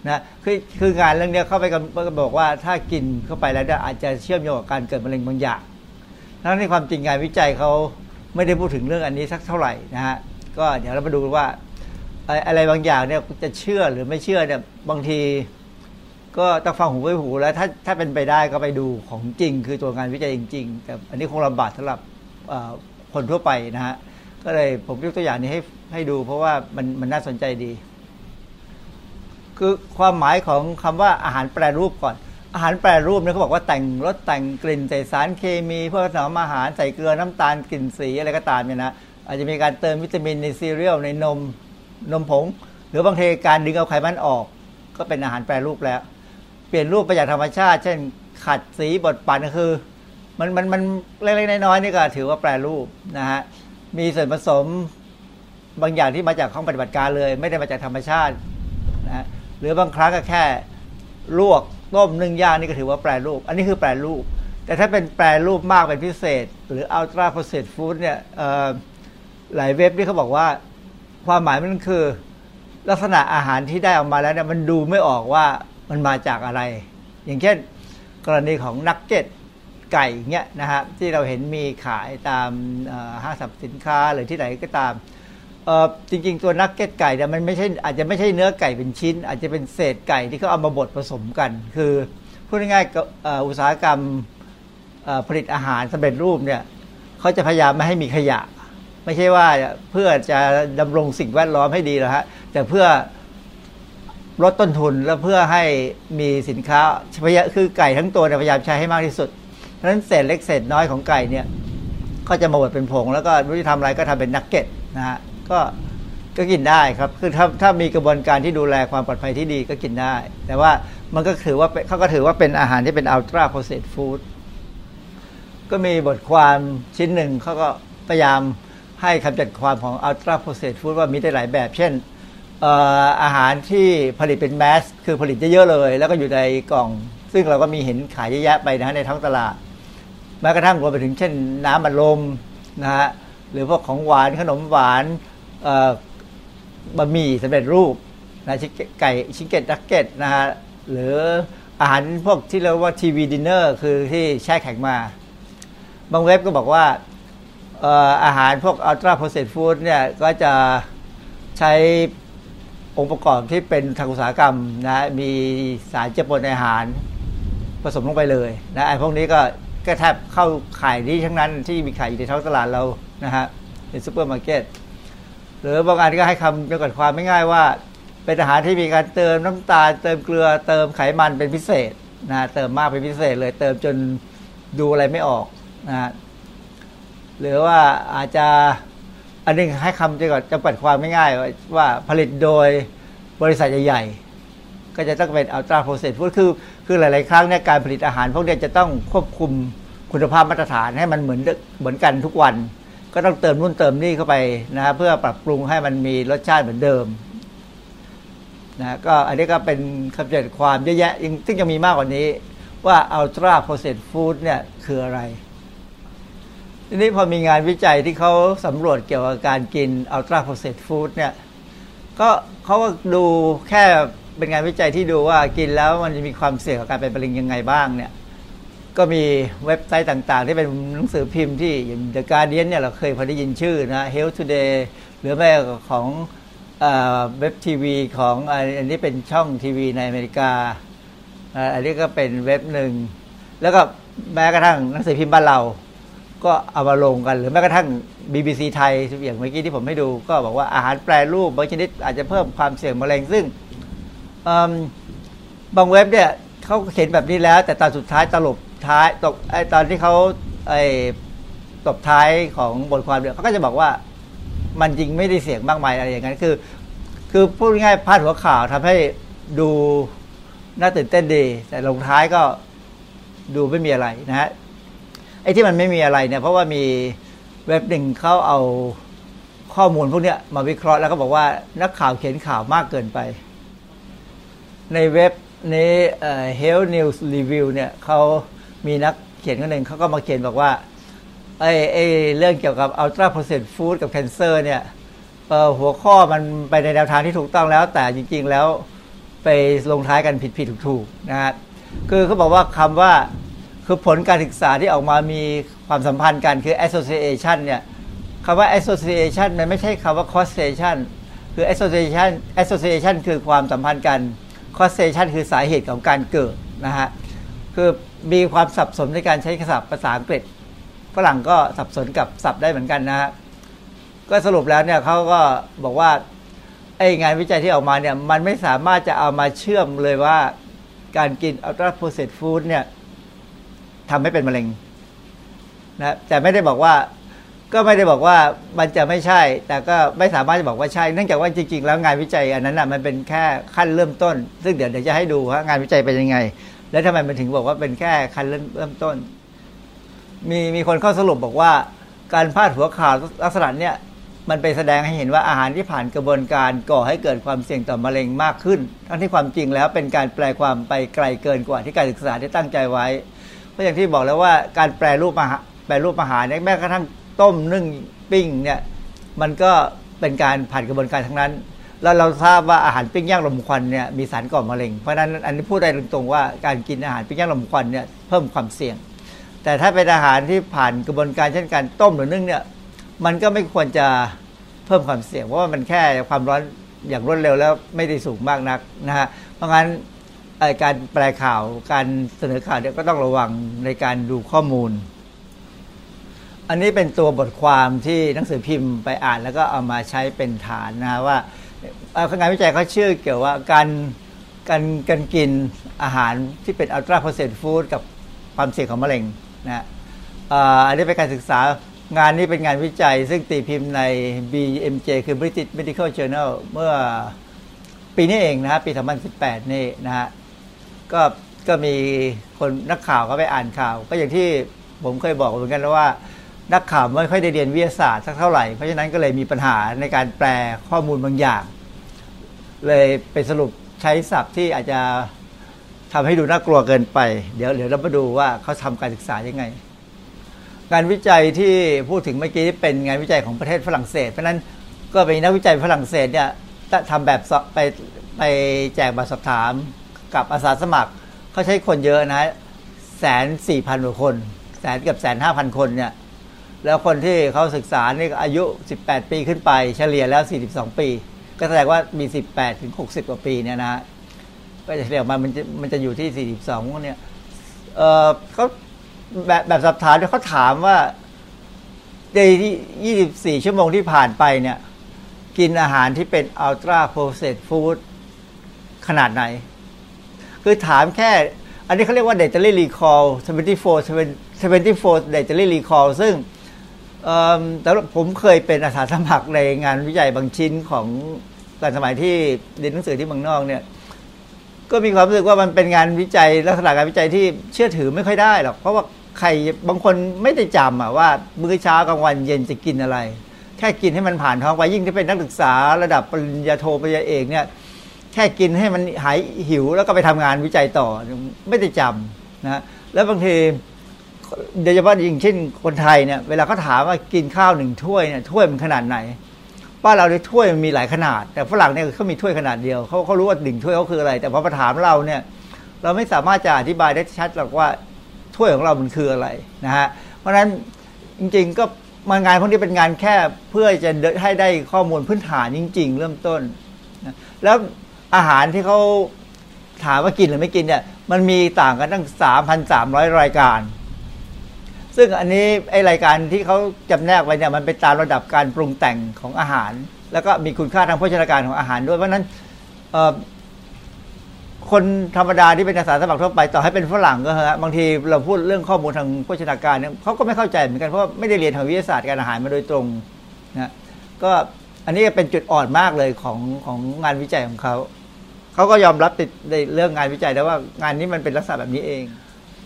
นะคือคืองานเรื่องนี้เข้าไปก็บอกว่าถ้ากินเข้าไปแล้วอาจจะเชื่อมโยงกับการเกิดมะเร็งบางอย่างทั้งในความจริงงานวิจัยเขาไม่ได้พูดถึงเรื่องอันนี้สักเท่าไหร่นะฮะก็เดี๋ยวเรามาดูว่า อะไรบางอย่างเนี่ยจะเชื่อหรือไม่เชื่อเนี่ยบางที ก็ต้องฟังหูไว้หูแล้วถ้าถ้าเป็นไปได้ก็ไปดูของจริง คือตัวงานวิจัยจริง ๆ แต่อันนี้คงลำบากสำหรับคนทั่วไปนะฮะก็เลยผมยกตัวอย่างนี้ให้ให้ดู เพราะว่ามันมันน่าสนใจดี คือความหมายของคำว่าอาหารแปรรูปก่อน อาหารแปรรูปเนี่ยเขาบอกว่าแต่งรสแต่งกลิ่นใส่สารเคมีเพื่อถนอมอาหารใส่เกลือน้ำตาลกลิ่นสีอะไรก็ตามเนี่ยนะอาจจะมีการเติมวิตามินในซีเรียลในนมนมผง หรือบางทีการดึงเอาไขมันออก ก็เป็นอาหารแปรรูปแล้ว เปลี่ยนรูปไปจากธรรมชาติ เช่น ขัดสีบดปั่นก็คือ มันมันมันเล็กๆน้อยๆนี่ก็ถือว่าแปรรูปนะฮะมีส่วนผสมบางอย่างที่มาจากห้องปฏิบัติการเลย ไม่ได้มาจากธรรมชาตินะ หรือบางครั้งก็แค่ลวกต้มนึ่งย่างนี่ก็ถือว่าแปรรูป อันนี้คือแปรรูป แต่ถ้าเป็นแปรรูปมากเป็นพิเศษ หรืออัลตราโปรเซสฟู้ดเนี่ยหลายเว็บที่เขาบอกว่าความหมายมันคือลักษณะอาหารที่ได้ออกมาแล้วเนี่ยมันดูไม่ออกว่ามันมาจากอะไร อย่างเช่น กรณีของนักเก็ตไก่เงี้ยนะฮะที่เราเห็นมีขายตามห้างสรรพสินค้าหรือที่ไหนก็ตาม จริงๆ ตัวนักเก็ตไก่เนี่ยมันไม่ใช่อาจจะไม่ใช่เนื้อไก่เป็นชิ้น อาจจะเป็นเศษไก่ที่เขาเอามาบดผสมกัน คือพูดง่ายๆอุตสาหกรรมผลิตอาหารสำเร็จรูปเนี่ยเขาจะพยายามไม่ให้มีขยะ ไม่ใช่ว่าเพื่อจะดำรงสิ่งแวดล้อมให้ดีแล้วฮะแต่เพื่อลดต้นทุนและเพื่อให้มีสินค้าพยาคือไก่ทั้งตัวเนี่ยพยายามใช้ให้มากที่สุดเพราะฉะนั้นเศษเล็กเศษน้อยของไก่เนี่ยก็จะมาบดเป็นผงแล้วก็วิธีทำอะไรก็ทำเป็นนักเก็ตนะฮะ ก็ก็กินได้ครับคือถ้าถ้ามีกระบวนการที่ดูแลความปลอดภัยที่ดีก็กินได้ แต่ว่ามันก็ถือว่าเขาก็ถือว่าเป็นอาหารที่เป็นอัลตราโปรเซสฟู้ดก็มีบทความชิ้นหนึ่งเขาก็พยายามให้คำจำกัดความของ ultra-processed food ว่ามีได้หลายแบบ เช่นอาหารที่ผลิตเป็น mass คือผลิตเยอะๆเลย แล้วก็อยู่ในกล่อง ซึ่งเราก็มีเห็นขายเยอะแยะไปนะฮะในท้องตลาดแม้กระทั่งรวมไปถึงเช่นน้ำอัดลมนะฮะหรือพวกของหวานขนมหวาน บะหมี่สำเร็จรูปนะ chicken ไก่ chicken nugget นะฮะหรืออาหารพวกที่เรียกว่า TV dinner คือที่แช่แข็งมา บางเว็บก็บอกว่าอาหารพวก ultra-processed food เนี่ยก็จะใช้องค์ประกอบที่เป็นทางอุตสาหกรรมนะมีสารเจือปนในอาหารผสมลงไปเลยนะไอ้พวกนี้ก็ก็แทบเข้าข่ายนี้ทั้งนั้นที่มีขายอยู่ในท้องตลาดเรานะฮะในซูเปอร์มาร์เก็ต หรือบางอันก็ให้คำจำกัดความไม่ง่ายว่า เป็นอาหารที่มีการเติมน้ำตาลเติมเกลือเติมไขมันเป็นพิเศษนะเติมมากเป็นพิเศษเลย เติมจนดูอะไรไม่ออกนะหรือว่าอาจจะอันนึงให้คำจำกัดจำกัดความไม่ง่ายว่าผลิตโดยบริษัทใหญ่ๆก็จะต้องเป็นอัลตราโปรเซสฟู้ดคือคือหลาย ๆ ครั้งเนี่ยการผลิตอาหารพวกนี้จะต้องควบคุมคุณภาพมาตรฐานให้มันเหมือนเดิมเหมือนกันทุกวัน ก็ต้องเติมนู่นเติมนี่เข้าไปนะเพื่อปรับปรุงให้มันมีรสชาติเหมือนเดิมนะก็อันนี้ก็เป็นคำจำกัดความเยอะแยะยังซึ่งยังมีมากกว่านี้ ว่า ultra-processed food เนี่ยคืออะไร ทีนี้พอมีงานวิจัยที่เขาสำรวจเกี่ยวกับการกิน ultra-processed food เนี่ยก็เขาก็ดูแค่เป็นงานวิจัยที่ดูว่ากินแล้วมันจะมีความเสี่ยงกับการเป็นมะเร็งยังไงบ้างเนี่ย ก็มีเว็บไซต์ต่างๆ ที่เป็นหนังสือพิมพ์ที่อย่าง The Guardian เนี่ยเราเคยพอได้ยินชื่อนะ Health Today หรือแม้ของเว็บทีวีของอันนี้เป็นช่องทีวีในอเมริกา อันนี้ก็เป็นเว็บหนึ่ง แล้วก็แม้กระทั่งหนังสือพิมพ์บ้านเรา ก็เอามาลงกัน หรือแม้กระทั่ง BBC ไทยอย่างเมื่อกี้ที่ผมให้ดูก็บอกว่าอาหารแปรรูปบางชนิดอาจจะเพิ่มความเสี่ยงมะเร็งซึ่งบางเว็บเนี่ยเขาเขียนแบบนี้แล้ว แต่ตอนสุดท้ายตลบ ท้ายตกไอตอนที่เขาไอตบท้ายของบทความเนี่ยเขาก็จะบอกว่ามันจริงไม่ได้เสี่ยงมากมายอะไรอย่างนั้นคือ คือพูดง่ายๆพาดหัวข่าวทำให้ดูน่าตื่นเต้นดี แต่ลงท้ายก็ดูไม่มีอะไรนะฮะไอ้ที่มันไม่มีอะไรเนี่ยเพราะว่ามีเว็บหนึ่งเขาเอาข้อมูลพวกเนี้ยมาวิเคราะห์แล้วก็บอกว่านักข่าวเขียนข่าวมากเกินไป ในเว็บนี้เอ่อ Health News Review เนี่ยเขา มีนักเขียนคนหนึ่งเขาก็มาเขียนบอกว่าไอ้ไอ้เรื่องเกี่ยวกับ ultra processed food กับ cancer เนี่ยหัวข้อมันไปในแนวทางที่ถูกต้องแล้ว แต่จริง ๆ แล้วไปลงท้ายกันผิดผิดถูกถูกๆนะฮะคือเขาบอกว่าคำว่าคือผลการศึกษาที่ออกมามีความสัมพันธ์กันคือ association เนี่ยคำว่า association มันไม่ใช่คำว่า causation คือ association association คือความสัมพันธ์กัน causation คือสาเหตุของการเกิดนะฮะ คือมีความสับสนในการใช้ศัพท์ภาษาอังกฤษฝรั่งก็สับสนกับศัพท์ได้เหมือนกันนะฮะก็สรุปแล้วเนี่ยเขาก็บอกว่าไอ้งานวิจัยที่ออกมาเนี่ยมันไม่สามารถจะเอามาเชื่อมเลยว่าการกิน ultra processed food เนี่ยทำให้เป็นมะเร็งนะแต่ไม่ได้บอกว่าก็ไม่ได้บอกว่ามันจะไม่ใช่ แต่ก็ไม่สามารถจะบอกว่าใช่ เนื่องจากว่าจริง ๆ แล้วงานวิจัยอันนั้นอะมันเป็นแค่ขั้นเริ่มต้น ซึ่งเดี๋ยวเดี๋ยวจะให้ดูว่างานวิจัยเป็นยังไง แล้วทำไมมันถึงบอกว่าเป็นแค่ขั้นเริ่มเริ่มต้น มีมีคนเข้าสรุปบอกว่า การพาดหัวข่าวลักษณะเนี้ยมันไปแสดงให้เห็นว่าอาหารที่ผ่านกระบวนการก่อให้เกิดความเสี่ยงต่อมะเร็งมากขึ้น ทั้งที่ความจริงแล้วเป็นการแปลความไปไกลเกินกว่าที่การศึกษาได้ตั้งใจไว้ เพราะอย่างที่บอกแล้วว่าการแปรรูปอาหารแปรรูปอาหารเนี่ยแม้กระทั่งต้มนึ่งปิ้งเนี่ยมันก็เป็นการผ่านกระบวนการทั้งนั้น แล้วเราทราบว่าอาหารปิ้งย่างลมควันเนี่ยมีสารก่อมะเร็ง เพราะฉะนั้นอันนี้พูดได้ตรงๆว่าการกินอาหารปิ้งย่างลมควันเนี่ยเพิ่มความเสี่ยง แต่ถ้าเป็นอาหารที่ผ่านกระบวนการเช่นการต้มหรือนึ่งเนี่ยมันก็ไม่ควรจะเพิ่มความเสี่ยงเพราะว่ามันแค่ความร้อนอย่างรวดเร็วแล้วไม่ได้สูงมากนักนะฮะเพราะงั้นการแปลข่าวการเสนอข่าวเนี่ยก็ต้องระวังในการดูข้อมูล อันนี้เป็นตัวบทความที่หนังสือพิมพ์ไปอ่านแล้วก็เอามาใช้เป็นฐานนะฮะว่า งานวิจัยเขาชื่อเกี่ยวว่าการการการกินอาหารที่เป็นอัลตราโปรเซสฟู้ดกับความเสี่ยงของมะเร็งนะฮะอันนี้เป็นการศึกษางานนี้เป็นงานวิจัย ซึ่งตีพิมพ์ใน BMJ คือ British Medical Journal เมื่อปีนี้เองนะฮะปี 2018 นี่นะฮะก็ก็มีคนนักข่าวเขาไปอ่านข่าว ก็อย่างที่ผมเคยบอกเหมือนกันแล้วว่า นักข่าวไม่ค่อยได้เรียนวิทยาศาสตร์สักเท่าไหร่ เพราะฉะนั้นก็เลยมีปัญหาในการแปลข้อมูลบางอย่าง เลยไปสรุปใช้ศัพท์ที่อาจจะทำให้ดูน่ากลัวเกินไป เดี๋ยวเดี๋ยวเรามาดูว่าเขาทำการศึกษายังไง งานวิจัยที่พูดถึงเมื่อกี้เป็นงานวิจัยของประเทศฝรั่งเศส เพราะนั้นก็เป็นนักวิจัยฝรั่งเศสเนี่ยทำแบบสอบไปไปแจกบัตรสอบถามกับอาสาสมัครเขาใช้คนเยอะนะแสนสี่พันกว่าคนแสนเกือบแสนห้าพันคนเนี่ยแล้วคนที่เขาศึกษานี่อายุ 18 ปีขึ้นไป เฉลี่ยแล้ว 42 ปี ก็แสดงว่ามี 18 ถึง 60 กว่าปีเนี่ยนะก็จะเฉลี่ยออกมามันจะมันจะอยู่ที่ 42พวกเนี้ยเออเขาแบบแบบสอบถามเขาถามว่าในที่ 24 ชั่วโมงที่ผ่านไปเนี่ย กินอาหารที่เป็นอัลตราโปรเซสฟู้ดขนาดไหน คือถามแค่ อันนี้เขาเรียกว่า data recall 74 74 data recall ซึ่ง แต่ผมเคยเป็นอาสาสมัครในงานวิจัยบางชิ้นของตอนสมัยที่เรียนหนังสือที่เมืองนอกเนี่ย ก็มีความรู้สึกว่ามันเป็นงานวิจัยลักษณะการวิจัยที่เชื่อถือไม่ค่อยได้หรอกเพราะว่าใครบางคนไม่ได้จำอะว่ามื้อเช้ากลางวันเย็นจะกินอะไร แค่กินให้มันผ่านท้องไปยิ่งที่เป็นนักศึกษาระดับปริญญาโทปริญญาเอกเนี่ยแค่กินให้มันหายหิวแล้วก็ไปทำงานวิจัยต่อไม่ได้จำนะแล้วบางที โดยเฉพาะอยิ่งเช่นคนไทยเนี่ยเวลาเขาถามว่ากินข้าวหนึ่งถ้วยเนี่ยถ้วยมันขนาดไหนบ้านเราในถ้วยมันมีหลายขนาด แต่ฝรั่งเนี่ยเขามีถ้วยขนาดเดียวเขาเขารู้ว่าหนึ่งถ้วยเขาคืออะไร แต่พอมาถามเราเนี่ย เราไม่สามารถจะอธิบายได้ชัดหรอกว่าถ้วยของเรามันคืออะไรนะฮะเพราะฉะนั้นจริง ๆ ก็มางานพวกนี้เป็นงานแค่เพื่อจะให้ได้ข้อมูลพื้นฐานจริง ๆ เริ่มต้นนะแล้วอาหารที่เขาถามว่ากินหรือไม่กินเนี่ยมันมีต่างกันตั้งสามพันสามร้อยรายการ ซึ่งอันนี้ไอรายการที่เขาจำแนกไว้เนี่ยมันเป็นตามระดับการปรุงแต่งของอาหาร แล้วก็มีคุณค่าทางโภชนาการของอาหารด้วยเพราะนั้นคนธรรมดาที่เป็นอาสาสมัครทั่วไปต่อให้เป็นฝรั่งก็ฮะบางทีเราพูดเรื่องข้อมูลทางโภชนาการเนี่ยเขาก็ไม่เข้าใจเหมือนกันเพราะไม่ได้เรียนทางวิทยาศาสตร์การอาหารมาโดยตรงนะก็อันนี้เป็นจุดอ่อนมากเลยของของงานวิจัยของเขาเขาก็ยอมรับติดในเรื่องงานวิจัยแต่ว่างานนี้มันเป็นลักษณะแบบนี้เอง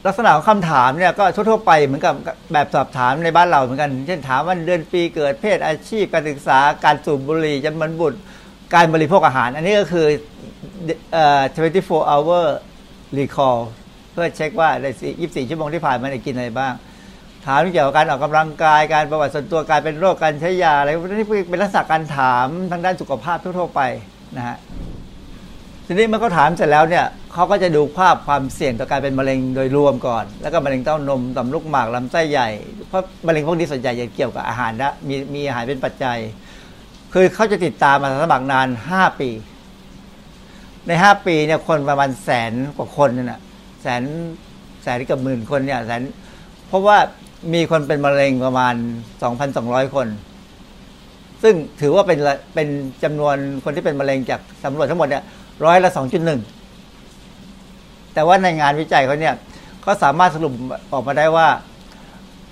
ลักษณะของคำถามเนี่ยก็ทั่วๆไปเหมือนกับแบบสอบถามในบ้านเราเหมือนกัน เช่นถามวันเดือนปีเกิดเพศอาชีพการศึกษาการสูบบุหรี่จำนวนบุตรการบริโภคอาหาร อันนี้ก็คือเอ่อ24 hour recall เพื่อเช็คว่าใน 24 ชั่วโมงที่ผ่านมาได้กินอะไรบ้าง ถามเกี่ยวกับการออกกำลังกายการประวัติส่วนตัวการเป็นโรคการใช้ยาอะไรนี่เป็นลักษณะการถามทางด้านสุขภาพทั่วๆไปนะฮะ ทีนี้เมื่อเขาถามเสร็จแล้วเนี่ยเขาก็จะดูภาพความเสี่ยงต่อการเป็นมะเร็งโดยรวมก่อน แล้วก็มะเร็งเต้านมต่อมลูกหมากลำไส้ใหญ่เพราะมะเร็งพวกนี้ส่วนใหญ่จะเกี่ยวกับอาหารนะมีมีอาหารเป็นปัจจัย คือเขาจะติดตามมาสมัครนานห้าปี ในห้าปีเนี่ยคนประมาณแสนกว่าคนเนี่ยแสนแสนกับหมื่นคนเนี่ยแสนเพราะว่ามีคนเป็นมะเร็งประมาณสองพันสองร้อยคน ซึ่งถือว่าเป็นเป็นจำนวนคนที่เป็นมะเร็งจากสำรวจทั้งหมดเนี่ย ร้อยละสองจุดหนึ่งแต่ว่าในงานวิจัยเขาเนี่ยเขาสามารถสรุปออกมาได้ว่า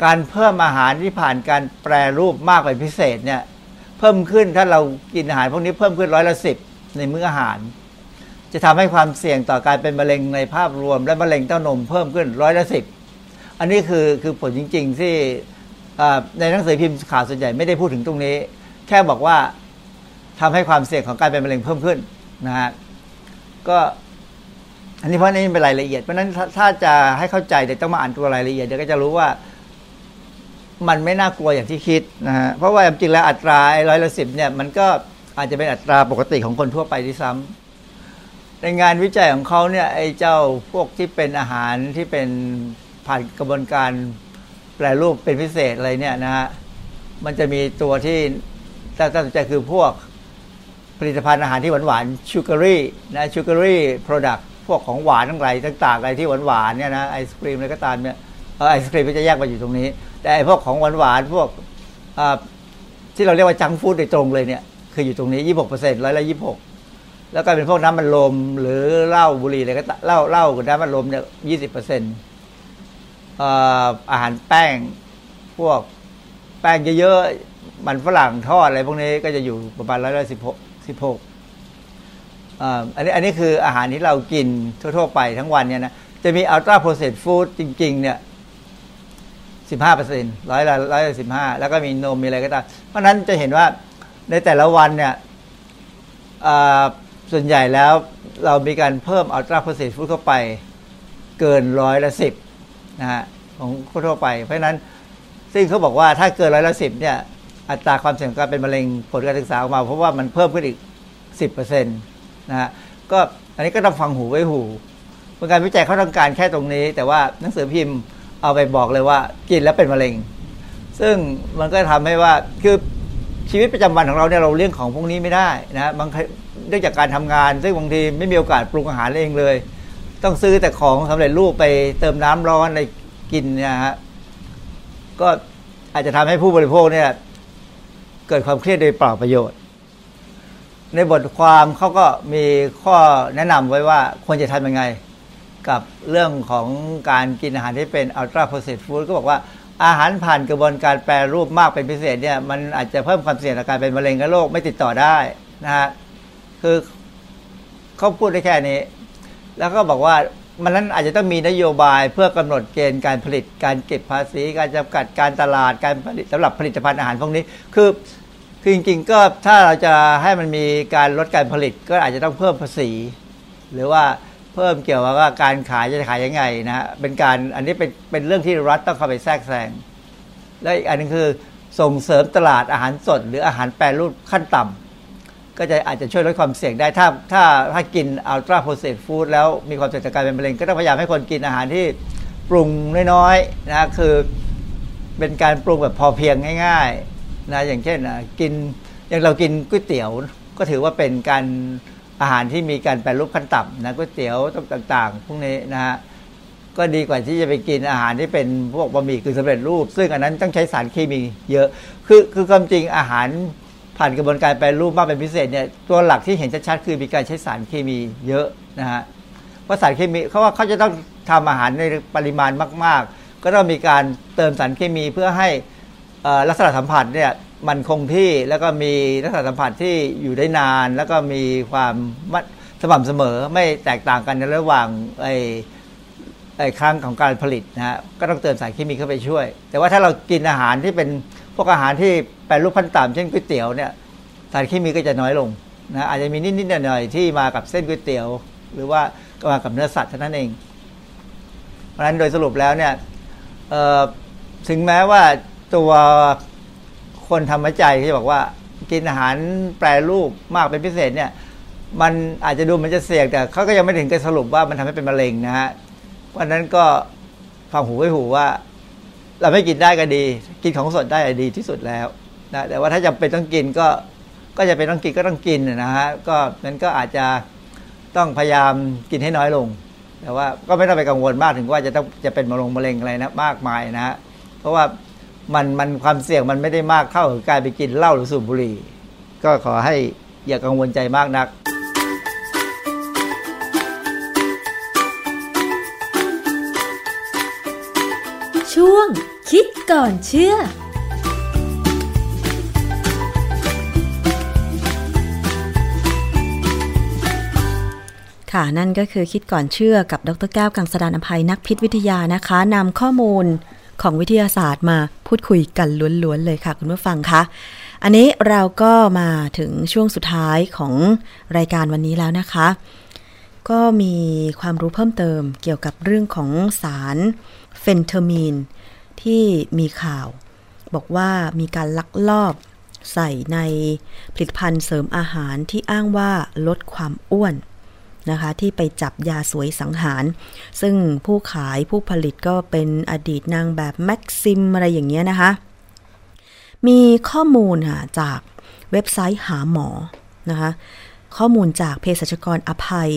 การเพิ่มอาหารที่ผ่านการแปรรูปมากเป็นพิเศษเนี่ยเพิ่มขึ้นถ้าเรากินอาหารพวกนี้เพิ่มขึ้นร้อยละสิบในมื้ออาหาร จะทำให้ความเสี่ยงต่อการเป็นมะเร็งในภาพรวม และมะเร็งเต้านมเพิ่มขึ้นร้อยละสิบอันนี้คือคือผลจริง ๆ ที่ในหนังสือพิมพ์ข่าวส่วนใหญ่ไม่ได้พูดถึงตรงนี้ แค่บอกว่าทำให้ความเสี่ยงของการเป็นมะเร็งเพิ่มขึ้นนะฮะ ก็อันนี้เพราะนี่เป็นรายละเอียดเพราะนั้นถ้าจะให้เข้าใจเดี๋ยวต้องมาอ่านตัวรายละเอียดเดี๋ยวก็จะรู้ว่ามันไม่น่ากลัวอย่างที่คิดนะฮะเพราะว่าจริงแล้วอัตราร้อยละสิบเนี่ยมันก็อาจจะเป็นอัตราปกติของคนทั่วไปที่ซ้ำในงานวิจัยของเขาเนี่ยไอ้เจ้าพวกที่เป็นอาหารที่เป็นผ่านกระบวนการแปรรูปเป็นพิเศษอะไรเนี่ยนะฮะมันจะมีตัวที่ถ้าสนใจคือพวก ผลิตภัณฑ์อาหารที่หวานหวาน sugary นะ sugary product พวกของหวานทั้งหลายต่างๆอะไรที่หวานหวานเนี่ยนะไอศกรีมอะไรก็ตามเนี่ยไอศกรีมก็จะแยกมาอยู่ตรงนี้ แต่ไอพวกของหวานหวานพวกที่เราเรียกว่า junk food โดยตรงเลยเนี่ยคืออยู่ตรงนี้ยี่หกเปอร์เซ็นต์ร้อยละยี่หกแล้วก็เป็นพวกน้ำอัดลม หรือเหล้าบุหรี่อะไรก็เหล้าเหล้ากับน้ำมันลมเนี่ยยี่สิบเปอร์เซ็นต์อาหารแป้งพวกแป้งเยอะๆมันฝรั่งทอดอะไรพวกนี้ก็จะอยู่ประมาณร้อยละสิบหก สิบหกอันนี้อันนี้คืออาหารที่เรากินทั่ว ๆ ไปทั้งวันเนี่ยนะ จะมีอัลตราโปรเซสฟู้ดจริง ๆ เนี่ยสิบห้าเปอร์เซ็นต์ร้อยละร้อยละสิบห้าแล้วก็มีนมมีอะไรก็ตาม เพราะนั้นจะเห็นว่าในแต่ละวันเนี่ยส่วนใหญ่แล้วเรามีการเพิ่มอัลตราโปรเซสฟู้ดเข้าไปเกินร้อยละสิบนะฮะของทั่วไป เพราะนั้นซึ่งเขาบอกว่าถ้าเกินร้อยละสิบเนี่ย อัตราความเสี่ยงการเป็นมะเร็งผลการศึกษาออกมา เพราะว่ามันเพิ่มขึ้นอีกสิบเปอร์เซ็นต์นะฮะก็อันนี้ก็ต้องฟังหูไว้หูเป็นการวิจัยเขาต้องการแค่ตรงนี้ แต่ว่าหนังสือพิมพ์เอาไปบอกเลยว่ากินแล้วเป็นมะเร็ง ซึ่งมันก็ทำให้ว่าคือชีวิตประจำวันของเราเนี่ยเราเลี่ยงของพวกนี้ไม่ได้นะบางเนื่องจากการทำงาน ซึ่งบางทีไม่มีโอกาสปรุงอาหารเองเลย ต้องซื้อแต่ของสำเร็จรูปไปเติมน้ำร้อนในกินนี่ยฮะก็อาจจะทำให้ผู้บริโภคเนี่ย เกิดความเครียดโดยเปล่าประโยชน์ ในบทความเขาก็มีข้อแนะนำไว้ว่าควรจะทำยังไง กับเรื่องของการกินอาหารที่เป็นอัลตราโปรเซสฟู้ดก็บอกว่าอาหารผ่านกระบวนการแปรรูปมากเป็นพิเศษเนี่ยมันอาจจะเพิ่มความเสี่ยงต่อการเป็นมะเร็งและโรคไม่ติดต่อได้นะฮะคือเขาพูดได้แค่นี้ แล้วก็บอกว่ามันนั้นอาจจะต้องมีนโยบายเพื่อกำหนดเกณฑ์การผลิตการเก็บภาษี การจำกัดการตลาดการผลิตสำหรับผลิตภัณฑ์อาหารพวกนี้ คือ คือจริงๆก็ถ้าเราจะให้มันมีการลดการผลิตก็อาจจะต้องเพิ่มภาษี หรือว่าเพิ่มเกี่ยวกับว่าการขายจะขายยังไงนะฮะเป็นการอันนี้เป็นเป็นเรื่องที่รัฐต้องเข้าไปแทรกแซงและอีกอันหนึงคือส่งเสริมตลาดอาหารสด หรืออาหารแปรรูปขั้นต่ำก็จะอาจจะช่วยลดความเสี่ยงได้ถ้าถ้าถ้ากินอัลตราโปรเซสฟู้ดแล้วมีความเสี่ยงต่อการเป็นมะเร็งก็ต้องพยายามให้คนกินอาหารที่ปรุงน้อยๆนะคือเป็นการปรุงแบบพอเพียงง่าย ๆ นะอย่างเช่นอะกินอย่างเรากินก๋วยเตี๋ยวก็ถือว่าเป็นการอาหารที่มีการแปรรูปขั้นต่ำนะก๋วยเตี๋ยวต่างๆพวกนี้นะฮะก็ดีกว่าที่จะไปกินอาหารที่เป็นพวกบะหมี่กึ่งสำเร็จรูป ซึ่งอันนั้นต้องใช้สารเคมีเยอะ คือคือความจริงอาหารผ่านกระบวนการแปรรูปมากเป็นพิเศษเนี่ยตัวหลักที่เห็นชัดๆคือมีการใช้สารเคมีเยอะนะฮะเพราะสารเคมีเขาว่าเขาจะต้องทำอาหารในปริมาณมาก ๆ ก็ต้องมีการเติมสารเคมีเพื่อให้ ลักษณะสัมผัสเนี่ยมันคงที่แล้วก็มีลักษณะสัมผัสที่อยู่ได้นาน แล้วก็มีความมัดสม่ำเสมอไม่แตกต่างกันในระหว่างไอ้ไอ้ครั้งของการผลิตนะฮะก็ต้องเติมสารเคมีเข้าไปช่วย แต่ว่าถ้าเรากินอาหารที่เป็นพวกอาหารที่แปรรูปขั้นต่ำเช่นก๋วยเตี๋ยวเนี่ยสารเคมีก็จะน้อยลงนะอาจจะมีนิดๆหน่อยๆที่มากับเส้นก๋วยเตี๋ยว หรือว่ามากับเนื้อสัตว์เท่านั้นเอง เพราะฉะนั้นโดยสรุปแล้วเนี่ยถึงแม้ว่า ตัวคนทำวิจัยที่บอกว่า กินอาหารแปรรูปมากเป็นพิเศษเนี่ย มันอาจจะดูมันจะเสี่ยงแต่เขาก็ยังไม่ถึงกับสรุปว่ามันทำให้เป็นมะเร็งนะฮะเพราะฉะนั้นก็ฟังหูไว้หูว่า เราไม่กินได้ก็ดี กินของสดได้ดีที่สุดแล้วนะแต่ว่าถ้าจำเป็นต้องกินก็ก็จะเป็นต้องกินก็ต้องกินนะฮะก็นั้นก็อาจจะต้องพยายามกินให้น้อยลง แต่ว่าก็ไม่ต้องไปกังวลมากถึงว่าจะต้องจะเป็นมะเร็งมะเร็งอะไรนะมากมายนะฮะเพราะว่า มันมันความเสี่ยงมันไม่ได้มากเท่ากับการไปกินเหล้าหรือสูบบุหรี่ ก็ขอให้อย่ากังวลใจมากนัก ช่วงคิดก่อนเชื่อค่ะนั่นก็คือคิดก่อนเชื่อกับดร.แก้วกังสดาลอำไพนักพิษวิทยานะคะนำข้อมูล ของวิทยาศาสตร์มาพูดคุยกันล้วนๆเลยค่ะ คุณผู้ฟังคะอันนี้เราก็มาถึงช่วงสุดท้ายของรายการวันนี้แล้วนะคะ ก็มีความรู้เพิ่มเติมเกี่ยวกับเรื่องของสารเฟนเทอร์มีนที่มีข่าว บอกว่ามีการลักลอบใส่ในผลิตภัณฑ์เสริมอาหารที่อ้างว่าลดความอ้วน นะคะ ที่ไปจับยาสวยสังหาร ซึ่งผู้ขายผู้ผลิตก็เป็นอดีตนางแบบ Maxim อะไรอย่างเงี้ยนะคะ มีข้อมูลค่ะจากเว็บไซต์หาหมอนะคะ ข้อมูลจากเภสัชกรอภัย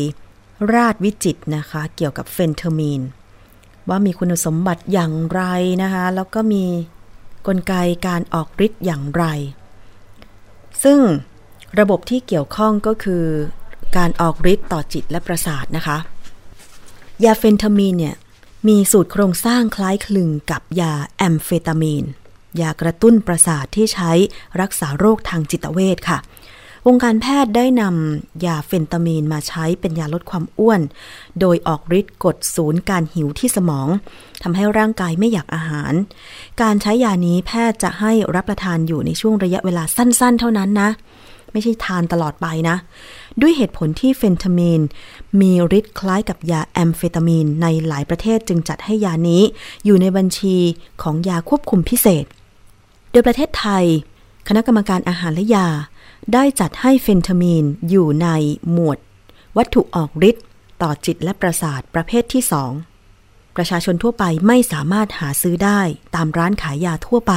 ราษฎร์วิจิตรนะคะ เกี่ยวกับเฟนเทอร์มีน ว่ามีคุณสมบัติอย่างไรนะคะ แล้วก็มีกลไกการออกฤทธิ์อย่างไร ซึ่งระบบที่เกี่ยวข้องก็คือ การออกฤทธิ์ต่อจิตและประสาทนะคะ ยาเฟนทามีนเนี่ยมีสูตรโครงสร้างคล้ายคลึงกับยาแอมเฟตามีน ยากระตุ้นประสาทที่ใช้รักษาโรคทางจิตเวชค่ะ วงการแพทย์ได้นำยาเฟนตามีนมาใช้เป็นยาลดความอ้วน โดยออกฤทธิ์กดศูนย์การหิวที่สมองทำให้ร่างกายไม่อยากอาหาร การใช้ยานี้แพทย์จะให้รับประทานอยู่ในช่วงระยะเวลาสั้น ๆ เท่านั้นนะ ไม่ใช่ทานตลอดไปนะ ด้วยเหตุผลที่เฟนทามีน มีฤทธิ์คล้ายกับยาแอมเฟตามีนในหลายประเทศจึงจัดให้ยานี้อยู่ในบัญชีของยาควบคุมพิเศษ โดยประเทศไทย คณะกรรมการอาหารและยา ได้จัดให้เฟนทามีนอยู่ในหมวด วัตถุออกฤทธิ์ต่อจิตและประสาทประเภทที่2ประชาชนทั่วไปไม่สามารถหาซื้อได้ตามร้านขายยาทั่วไป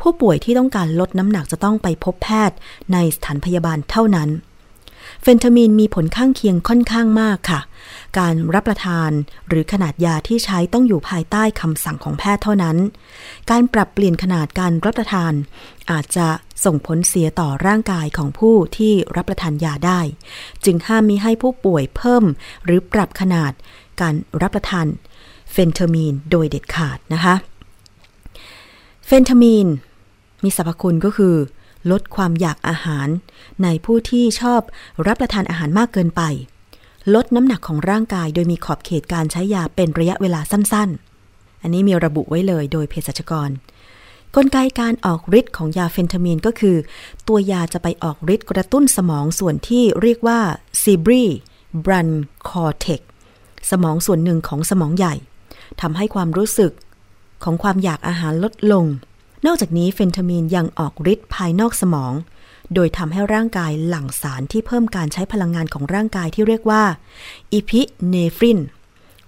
ผู้ป่วยที่ต้องการลดน้ำหนักจะต้องไปพบแพทย์ในสถานพยาบาลเท่านั้น นทามีนมีผลข้างเคียงค่อนข้างมากค่ะ การรับประทานหรือขนาดยาที่ใช้ต้องอยู่ภายใต้คำสั่งของแพทย์เท่านั้น การปรับเปลี่ยนขนาดการรับประทาน อาจจะส่งผลเสียต่อร่างกายของผู้ที่รับประทานยาได้ จึงห้ามมิให้ผู้ป่วยเพิ่ม หรือปรับขนาดการรับประทานเฟนทามีนโดยเด็ดขาดนะคะ เฟนทามีนมีสรรพคุณก็คือ ลดความอยากอาหาร ในผู้ที่ชอบรับประทานอาหารมากเกินไป ลดน้ำหนักของร่างกายโดยมีขอบเขตการใช้ยาเป็นระยะเวลาสั้น ๆ อันนี้มีระบุไว้เลยโดยเภสัชกร กลไกการออกฤทธิ์ของยาเฟนเทอร์มีนก็คือ ตัวยาจะไปออกฤทธิ์กระตุ้นสมองส่วนที่เรียกว่า cerebral cortex สมองส่วนหนึ่งของสมองใหญ่ทำให้ความรู้สึกของความอยากอาหารลดลง นอกจากนี้เฟนเทอร์มีนยังออกฤทธิ์ภายนอกสมอง โดยทำให้ร่างกายหลั่งสารที่เพิ่มการใช้พลังงานของร่างกายที่เรียกว่าอีพิเนฟริน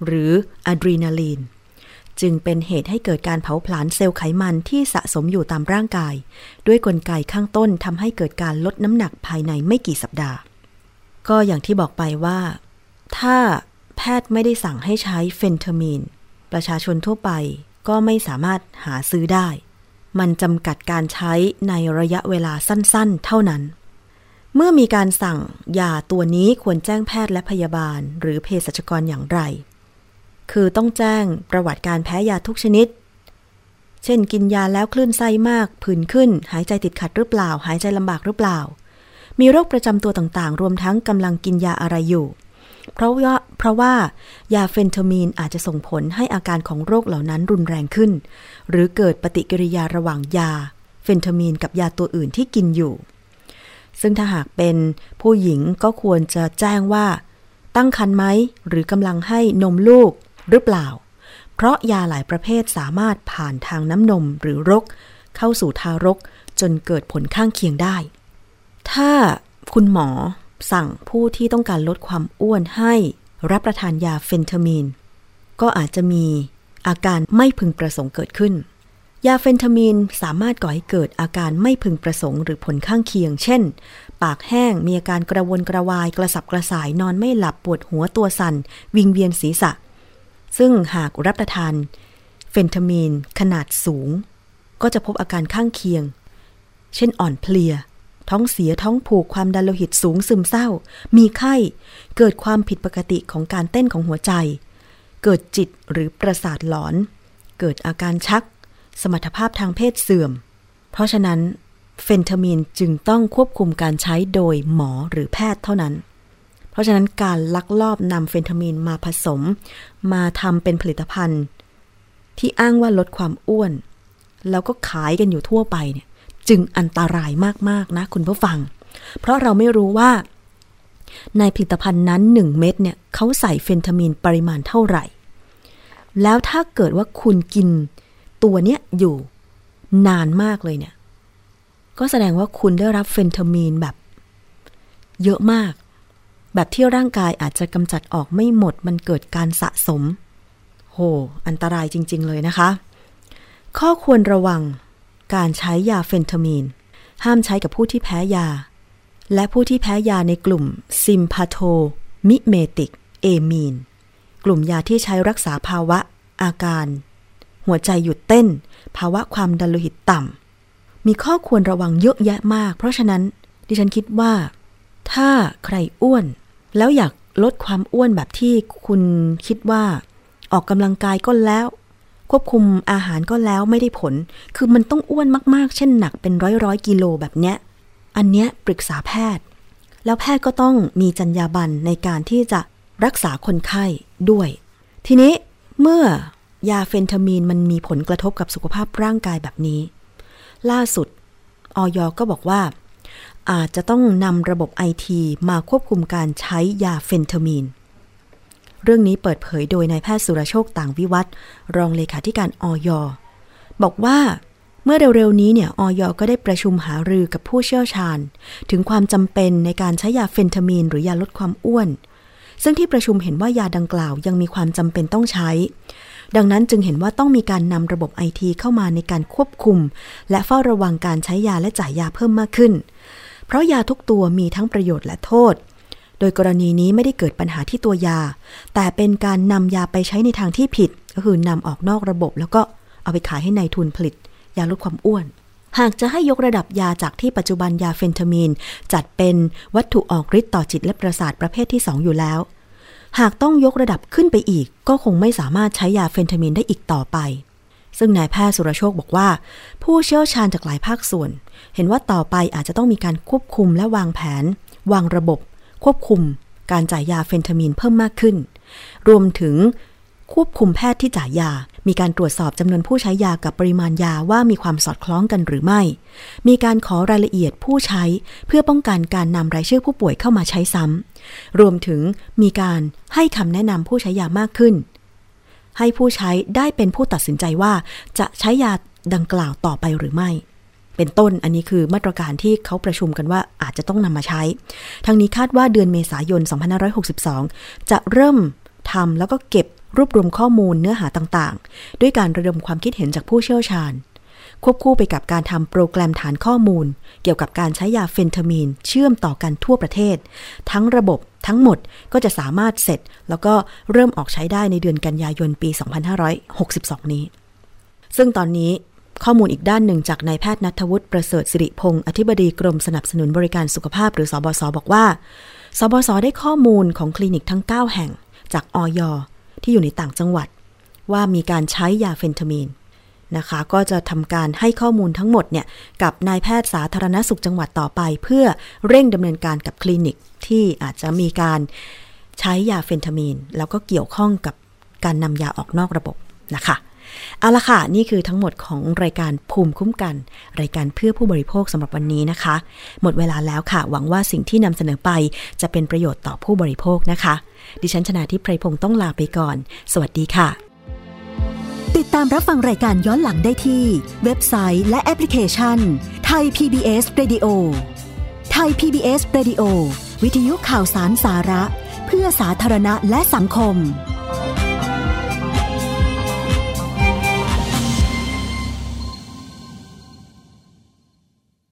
หรืออะดรีนาลีน จึงเป็นเหตุให้เกิดการเผาผลาญเซลล์ไขมันที่สะสมอยู่ตามร่างกาย ด้วยกลไกข้างต้นทำให้เกิดการลดน้ำหนักภายในไม่กี่สัปดาห์ ก็อย่างที่บอกไปว่า ถ้าแพทย์ไม่ได้สั่งให้ใช้เฟนทามีนประชาชนทั่วไปก็ไม่สามารถหาซื้อได้ มันจำกัดการใช้ในระยะเวลาสั้นๆ เท่านั้น เมื่อมีการสั่งยาตัวนี้ควรแจ้งแพทย์และพยาบาล หรือเภสัชกรอย่างไร คือต้องแจ้งประวัติการแพ้ยาทุกชนิด เช่นกินยาแล้วคลื่นไส้มาก ผื่นขึ้น หายใจติดขัดหรือเปล่า หายใจลำบากหรือเปล่า มีโรคประจำตัวต่างๆ รวมทั้งกำลังกินยาอะไรอยู่ เพราะว่าเพราะว่ายาเฟนทมีนอาจจะส่งผลให้อาการของโรคเหล่านั้นรุนแรงขึ้น หรือเกิดปฏิกิริยาระหว่างยาเฟนทมีนกับยาตัวอื่นที่กินอยู่ ซึ่งถ้าหากเป็นผู้หญิงก็ควรจะแจ้งว่า ตั้งครรภ์ไหมหรือกำลังให้นมลูกหรือเปล่า เพราะยาหลายประเภทสามารถผ่านทางน้ำนมหรือรก เข้าสู่ทารกจนเกิดผลข้างเคียงได้ ถ้าคุณหมอ สั่งผู้ที่ต้องการลดความอ้วนให้รับประทานยาเฟนทามีน ก็อาจจะมีอาการไม่พึงประสงค์เกิดขึ้น ยาเฟนทามีนสามารถก่อให้เกิดอาการไม่พึงประสงค์หรือผลข้างเคียง เช่น ปากแห้งมีอาการกระวนกระวายกระสับกระส่ายนอนไม่หลับปวดหัวตัวสัน่น วิงเวียนศีรษะ ซึ่งหากรับประทานเฟนทามีนขนาดสูง ก็จะพบอาการข้างเคียง เช่นอ่อนเพลีย ท้องเสียท้องผูกความดันโลหิตสูงซึมเศร้า มีไข้ เกิดความผิดปกติของการเต้นของหัวใจ เกิดจิตหรือประสาทหลอน เกิดอาการชัก สมรรถภาพทางเพศเสื่อม เพราะฉะนั้นเฟนทามีนจึงต้องควบคุมการใช้โดยหมอหรือแพทย์เท่านั้น เพราะฉะนั้นการลักลอบนำเฟนทามีนมาผสม มาทำเป็นผลิตภัณฑ์ ที่อ้างว่าลดความอ้วน แล้วก็ขายกันอยู่ทั่วไปเนี่ย จึงอันตรายมากๆนะคุณผู้ฟัง เพราะเราไม่รู้ว่า ในผลิตภัณฑ์นั้น 1 เม็ดเนี่ยเขาใส่เฟนทามีนปริมาณเท่าไหร่ แล้วถ้าเกิดว่าคุณกินตัวเนี้ยอยู่นานมากเลยเนี่ย ก็แสดงว่าคุณได้รับเฟนทามีนแบบ เยอะมาก แบบที่ร่างกายอาจจะกำจัดออกไม่หมดมันเกิดการสะสม โห อันตรายจริง ๆ เลยนะคะ ข้อควรระวัง การใช้ยาเฟนทามีน ห้ามใช้กับผู้ที่แพ้ยา และผู้ที่แพ้ยาในกลุ่มซิมพาโทมิเมติก เอมีน กลุ่มยาที่ใช้รักษาภาวะ อาการ หัวใจหยุดเต้น ภาวะความดันโลหิตต่ำ มีข้อควรระวังเยอะแยะมาก เพราะฉะนั้นดิฉันคิดว่า ถ้าใครอ้วน แล้วอยากลดความอ้วนแบบที่คุณคิดว่า ออกกำลังกายก็แล้ว ควบคุมอาหารก็แล้วไม่ได้ผล คือมันต้องอ้วนมากๆ เช่นหนักเป็นร้อยร้อยกิโลแบบเนี้ย อันเนี้ยปรึกษาแพทย์ แล้วแพทย์ก็ต้องมีจรรยาบรรณในการที่จะรักษาคนไข้ด้วย ทีนี้เมื่อยาเฟนทามีนมันมีผลกระทบกับสุขภาพร่างกายแบบนี้ ล่าสุดออยก็บอกว่า อาจจะต้องนำระบบไอทีมาควบคุมการใช้ยาเฟนทามีน เรื่องนี้เปิดเผยโดยนายแพทย์สุรโชคต่างวิวัฒรองเลขาธิการออยบอกว่าเมื่อเร็วๆนี้เนี่ยออยก็ได้ประชุมหารือกับผู้เชี่ยวชาญ ถึงความจำเป็นในการใช้ยาเฟนทามีน หรือยาลดความอ้วน ซึ่งที่ประชุมเห็นว่ายาดังกล่าวยังมีความจำเป็นต้องใช้ ดังนั้นจึงเห็นว่าต้องมีการนำระบบไอทีเข้ามาในการควบคุม และเฝ้าระวังการใช้ยาและจ่ายยาเพิ่มมากขึ้น เพราะยาทุกตัวมีทั้งประโยชน์และโทษ โดยกรณีนี้ไม่ได้เกิดปัญหาที่ตัวยา แต่เป็นการนำยาไปใช้ในทางที่ผิด ก็คือนำออกนอกระบบ แล้วก็เอาไปขายให้ในายทุนผลิต ยาลดความอ้วน หากจะให้ยกระดับยาจากที่ปัจจุบันยาเฟนทามีน จัดเป็นวัตถุออกฤทธิ์ต่อจิตและประสาทประเภทที่ 2 อยู่แล้ว หากต้องยกระดับขึ้นไปอีก ก็คงไม่สามารถใช้ยาเฟนทามีนได้อีกต่อไปซึ่งนายแพทย์สุรโชคบอกว่า ผู้เชี่ยวชาญจากหลายภาคส่วน เห็นว่าต่อไปอาจจะต้องมีการควบคุมและวางแผน วางระบบ ควบคุมการจ่ายยาเฟนทามีนเพิ่มมากขึ้น รวมถึงควบคุมแพทย์ที่จ่ายยา มีการตรวจสอบจำนวนผู้ใช้ยากับปริมาณยาว่ามีความสอดคล้องกันหรือไม่ มีการขอรายละเอียดผู้ใช้เพื่อป้องกันการนำรายชื่อผู้ป่วยเข้ามาใช้ซ้ำ รวมถึงมีการให้คำแนะนำผู้ใช้ยามากขึ้น ให้ผู้ใช้ได้เป็นผู้ตัดสินใจว่าจะใช้ยาดังกล่าวต่อไปหรือไม่ เป็นต้นอันนี้คือมาตรการที่เขาประชุมกันว่าอาจจะต้องนำมาใช้ ทั้งนี้คาดว่าเดือนเมษายน 2562 จะเริ่มทำแล้วก็เก็บรวบรวมข้อมูลเนื้อหาต่างๆ ด้วยการระดมความคิดเห็นจากผู้เชี่ยวชาญ ควบคู่ไปกับการทำโปรแกรมฐานข้อมูล เกี่ยวกับการใช้ยาเฟนทามีน เชื่อมต่อกันทั่วประเทศ ทั้งระบบทั้งหมดก็จะสามารถเสร็จ แล้วก็เริ่มออกใช้ได้ในเดือนกันยายนปี 2562 นี้ ซึ่งตอนนี้ ข้อมูลอีกด้านหนึ่งจากนายแพทย์นัทวุฒิประเสริฐสิริพงศ์อธิบดีกรมสนับสนุนบริการสุขภาพหรือสบศบอกว่า สบศได้ข้อมูลของคลินิกทั้ง 9 แห่งจากออยที่อยู่ในต่างจังหวัด ว่ามีการใช้ยาเฟนทามีนนะคะ ก็จะทำการให้ข้อมูลทั้งหมดเนี่ยกับนายแพทย์สาธารณสุขจังหวัดต่อไป เพื่อเร่งดำเนินการกับคลินิกที่อาจจะมีการใช้ยาเฟนทามีน แล้วก็เกี่ยวข้องกับการนำยาออกนอกระบบนะคะ เอาละค่ะ นี่คือทั้งหมดของรายการภูมิคุ้มกัน รายการเพื่อผู้บริโภคสำหรับวันนี้นะคะ หมดเวลาแล้วค่ะ หวังว่าสิ่งที่นำเสนอไปจะเป็นประโยชน์ต่อผู้บริโภคนะคะ ดิฉันชนะทิพไพรพงศ์ต้องลาไปก่อน สวัสดีค่ะ ติดตามรับฟังรายการย้อนหลังได้ที่ เว็บไซต์และแอปพลิเคชันไทย PBS Radio ไทย PBS Radio วิทยุข่าวสารสาระ เพื่อสาธารณะและสังคม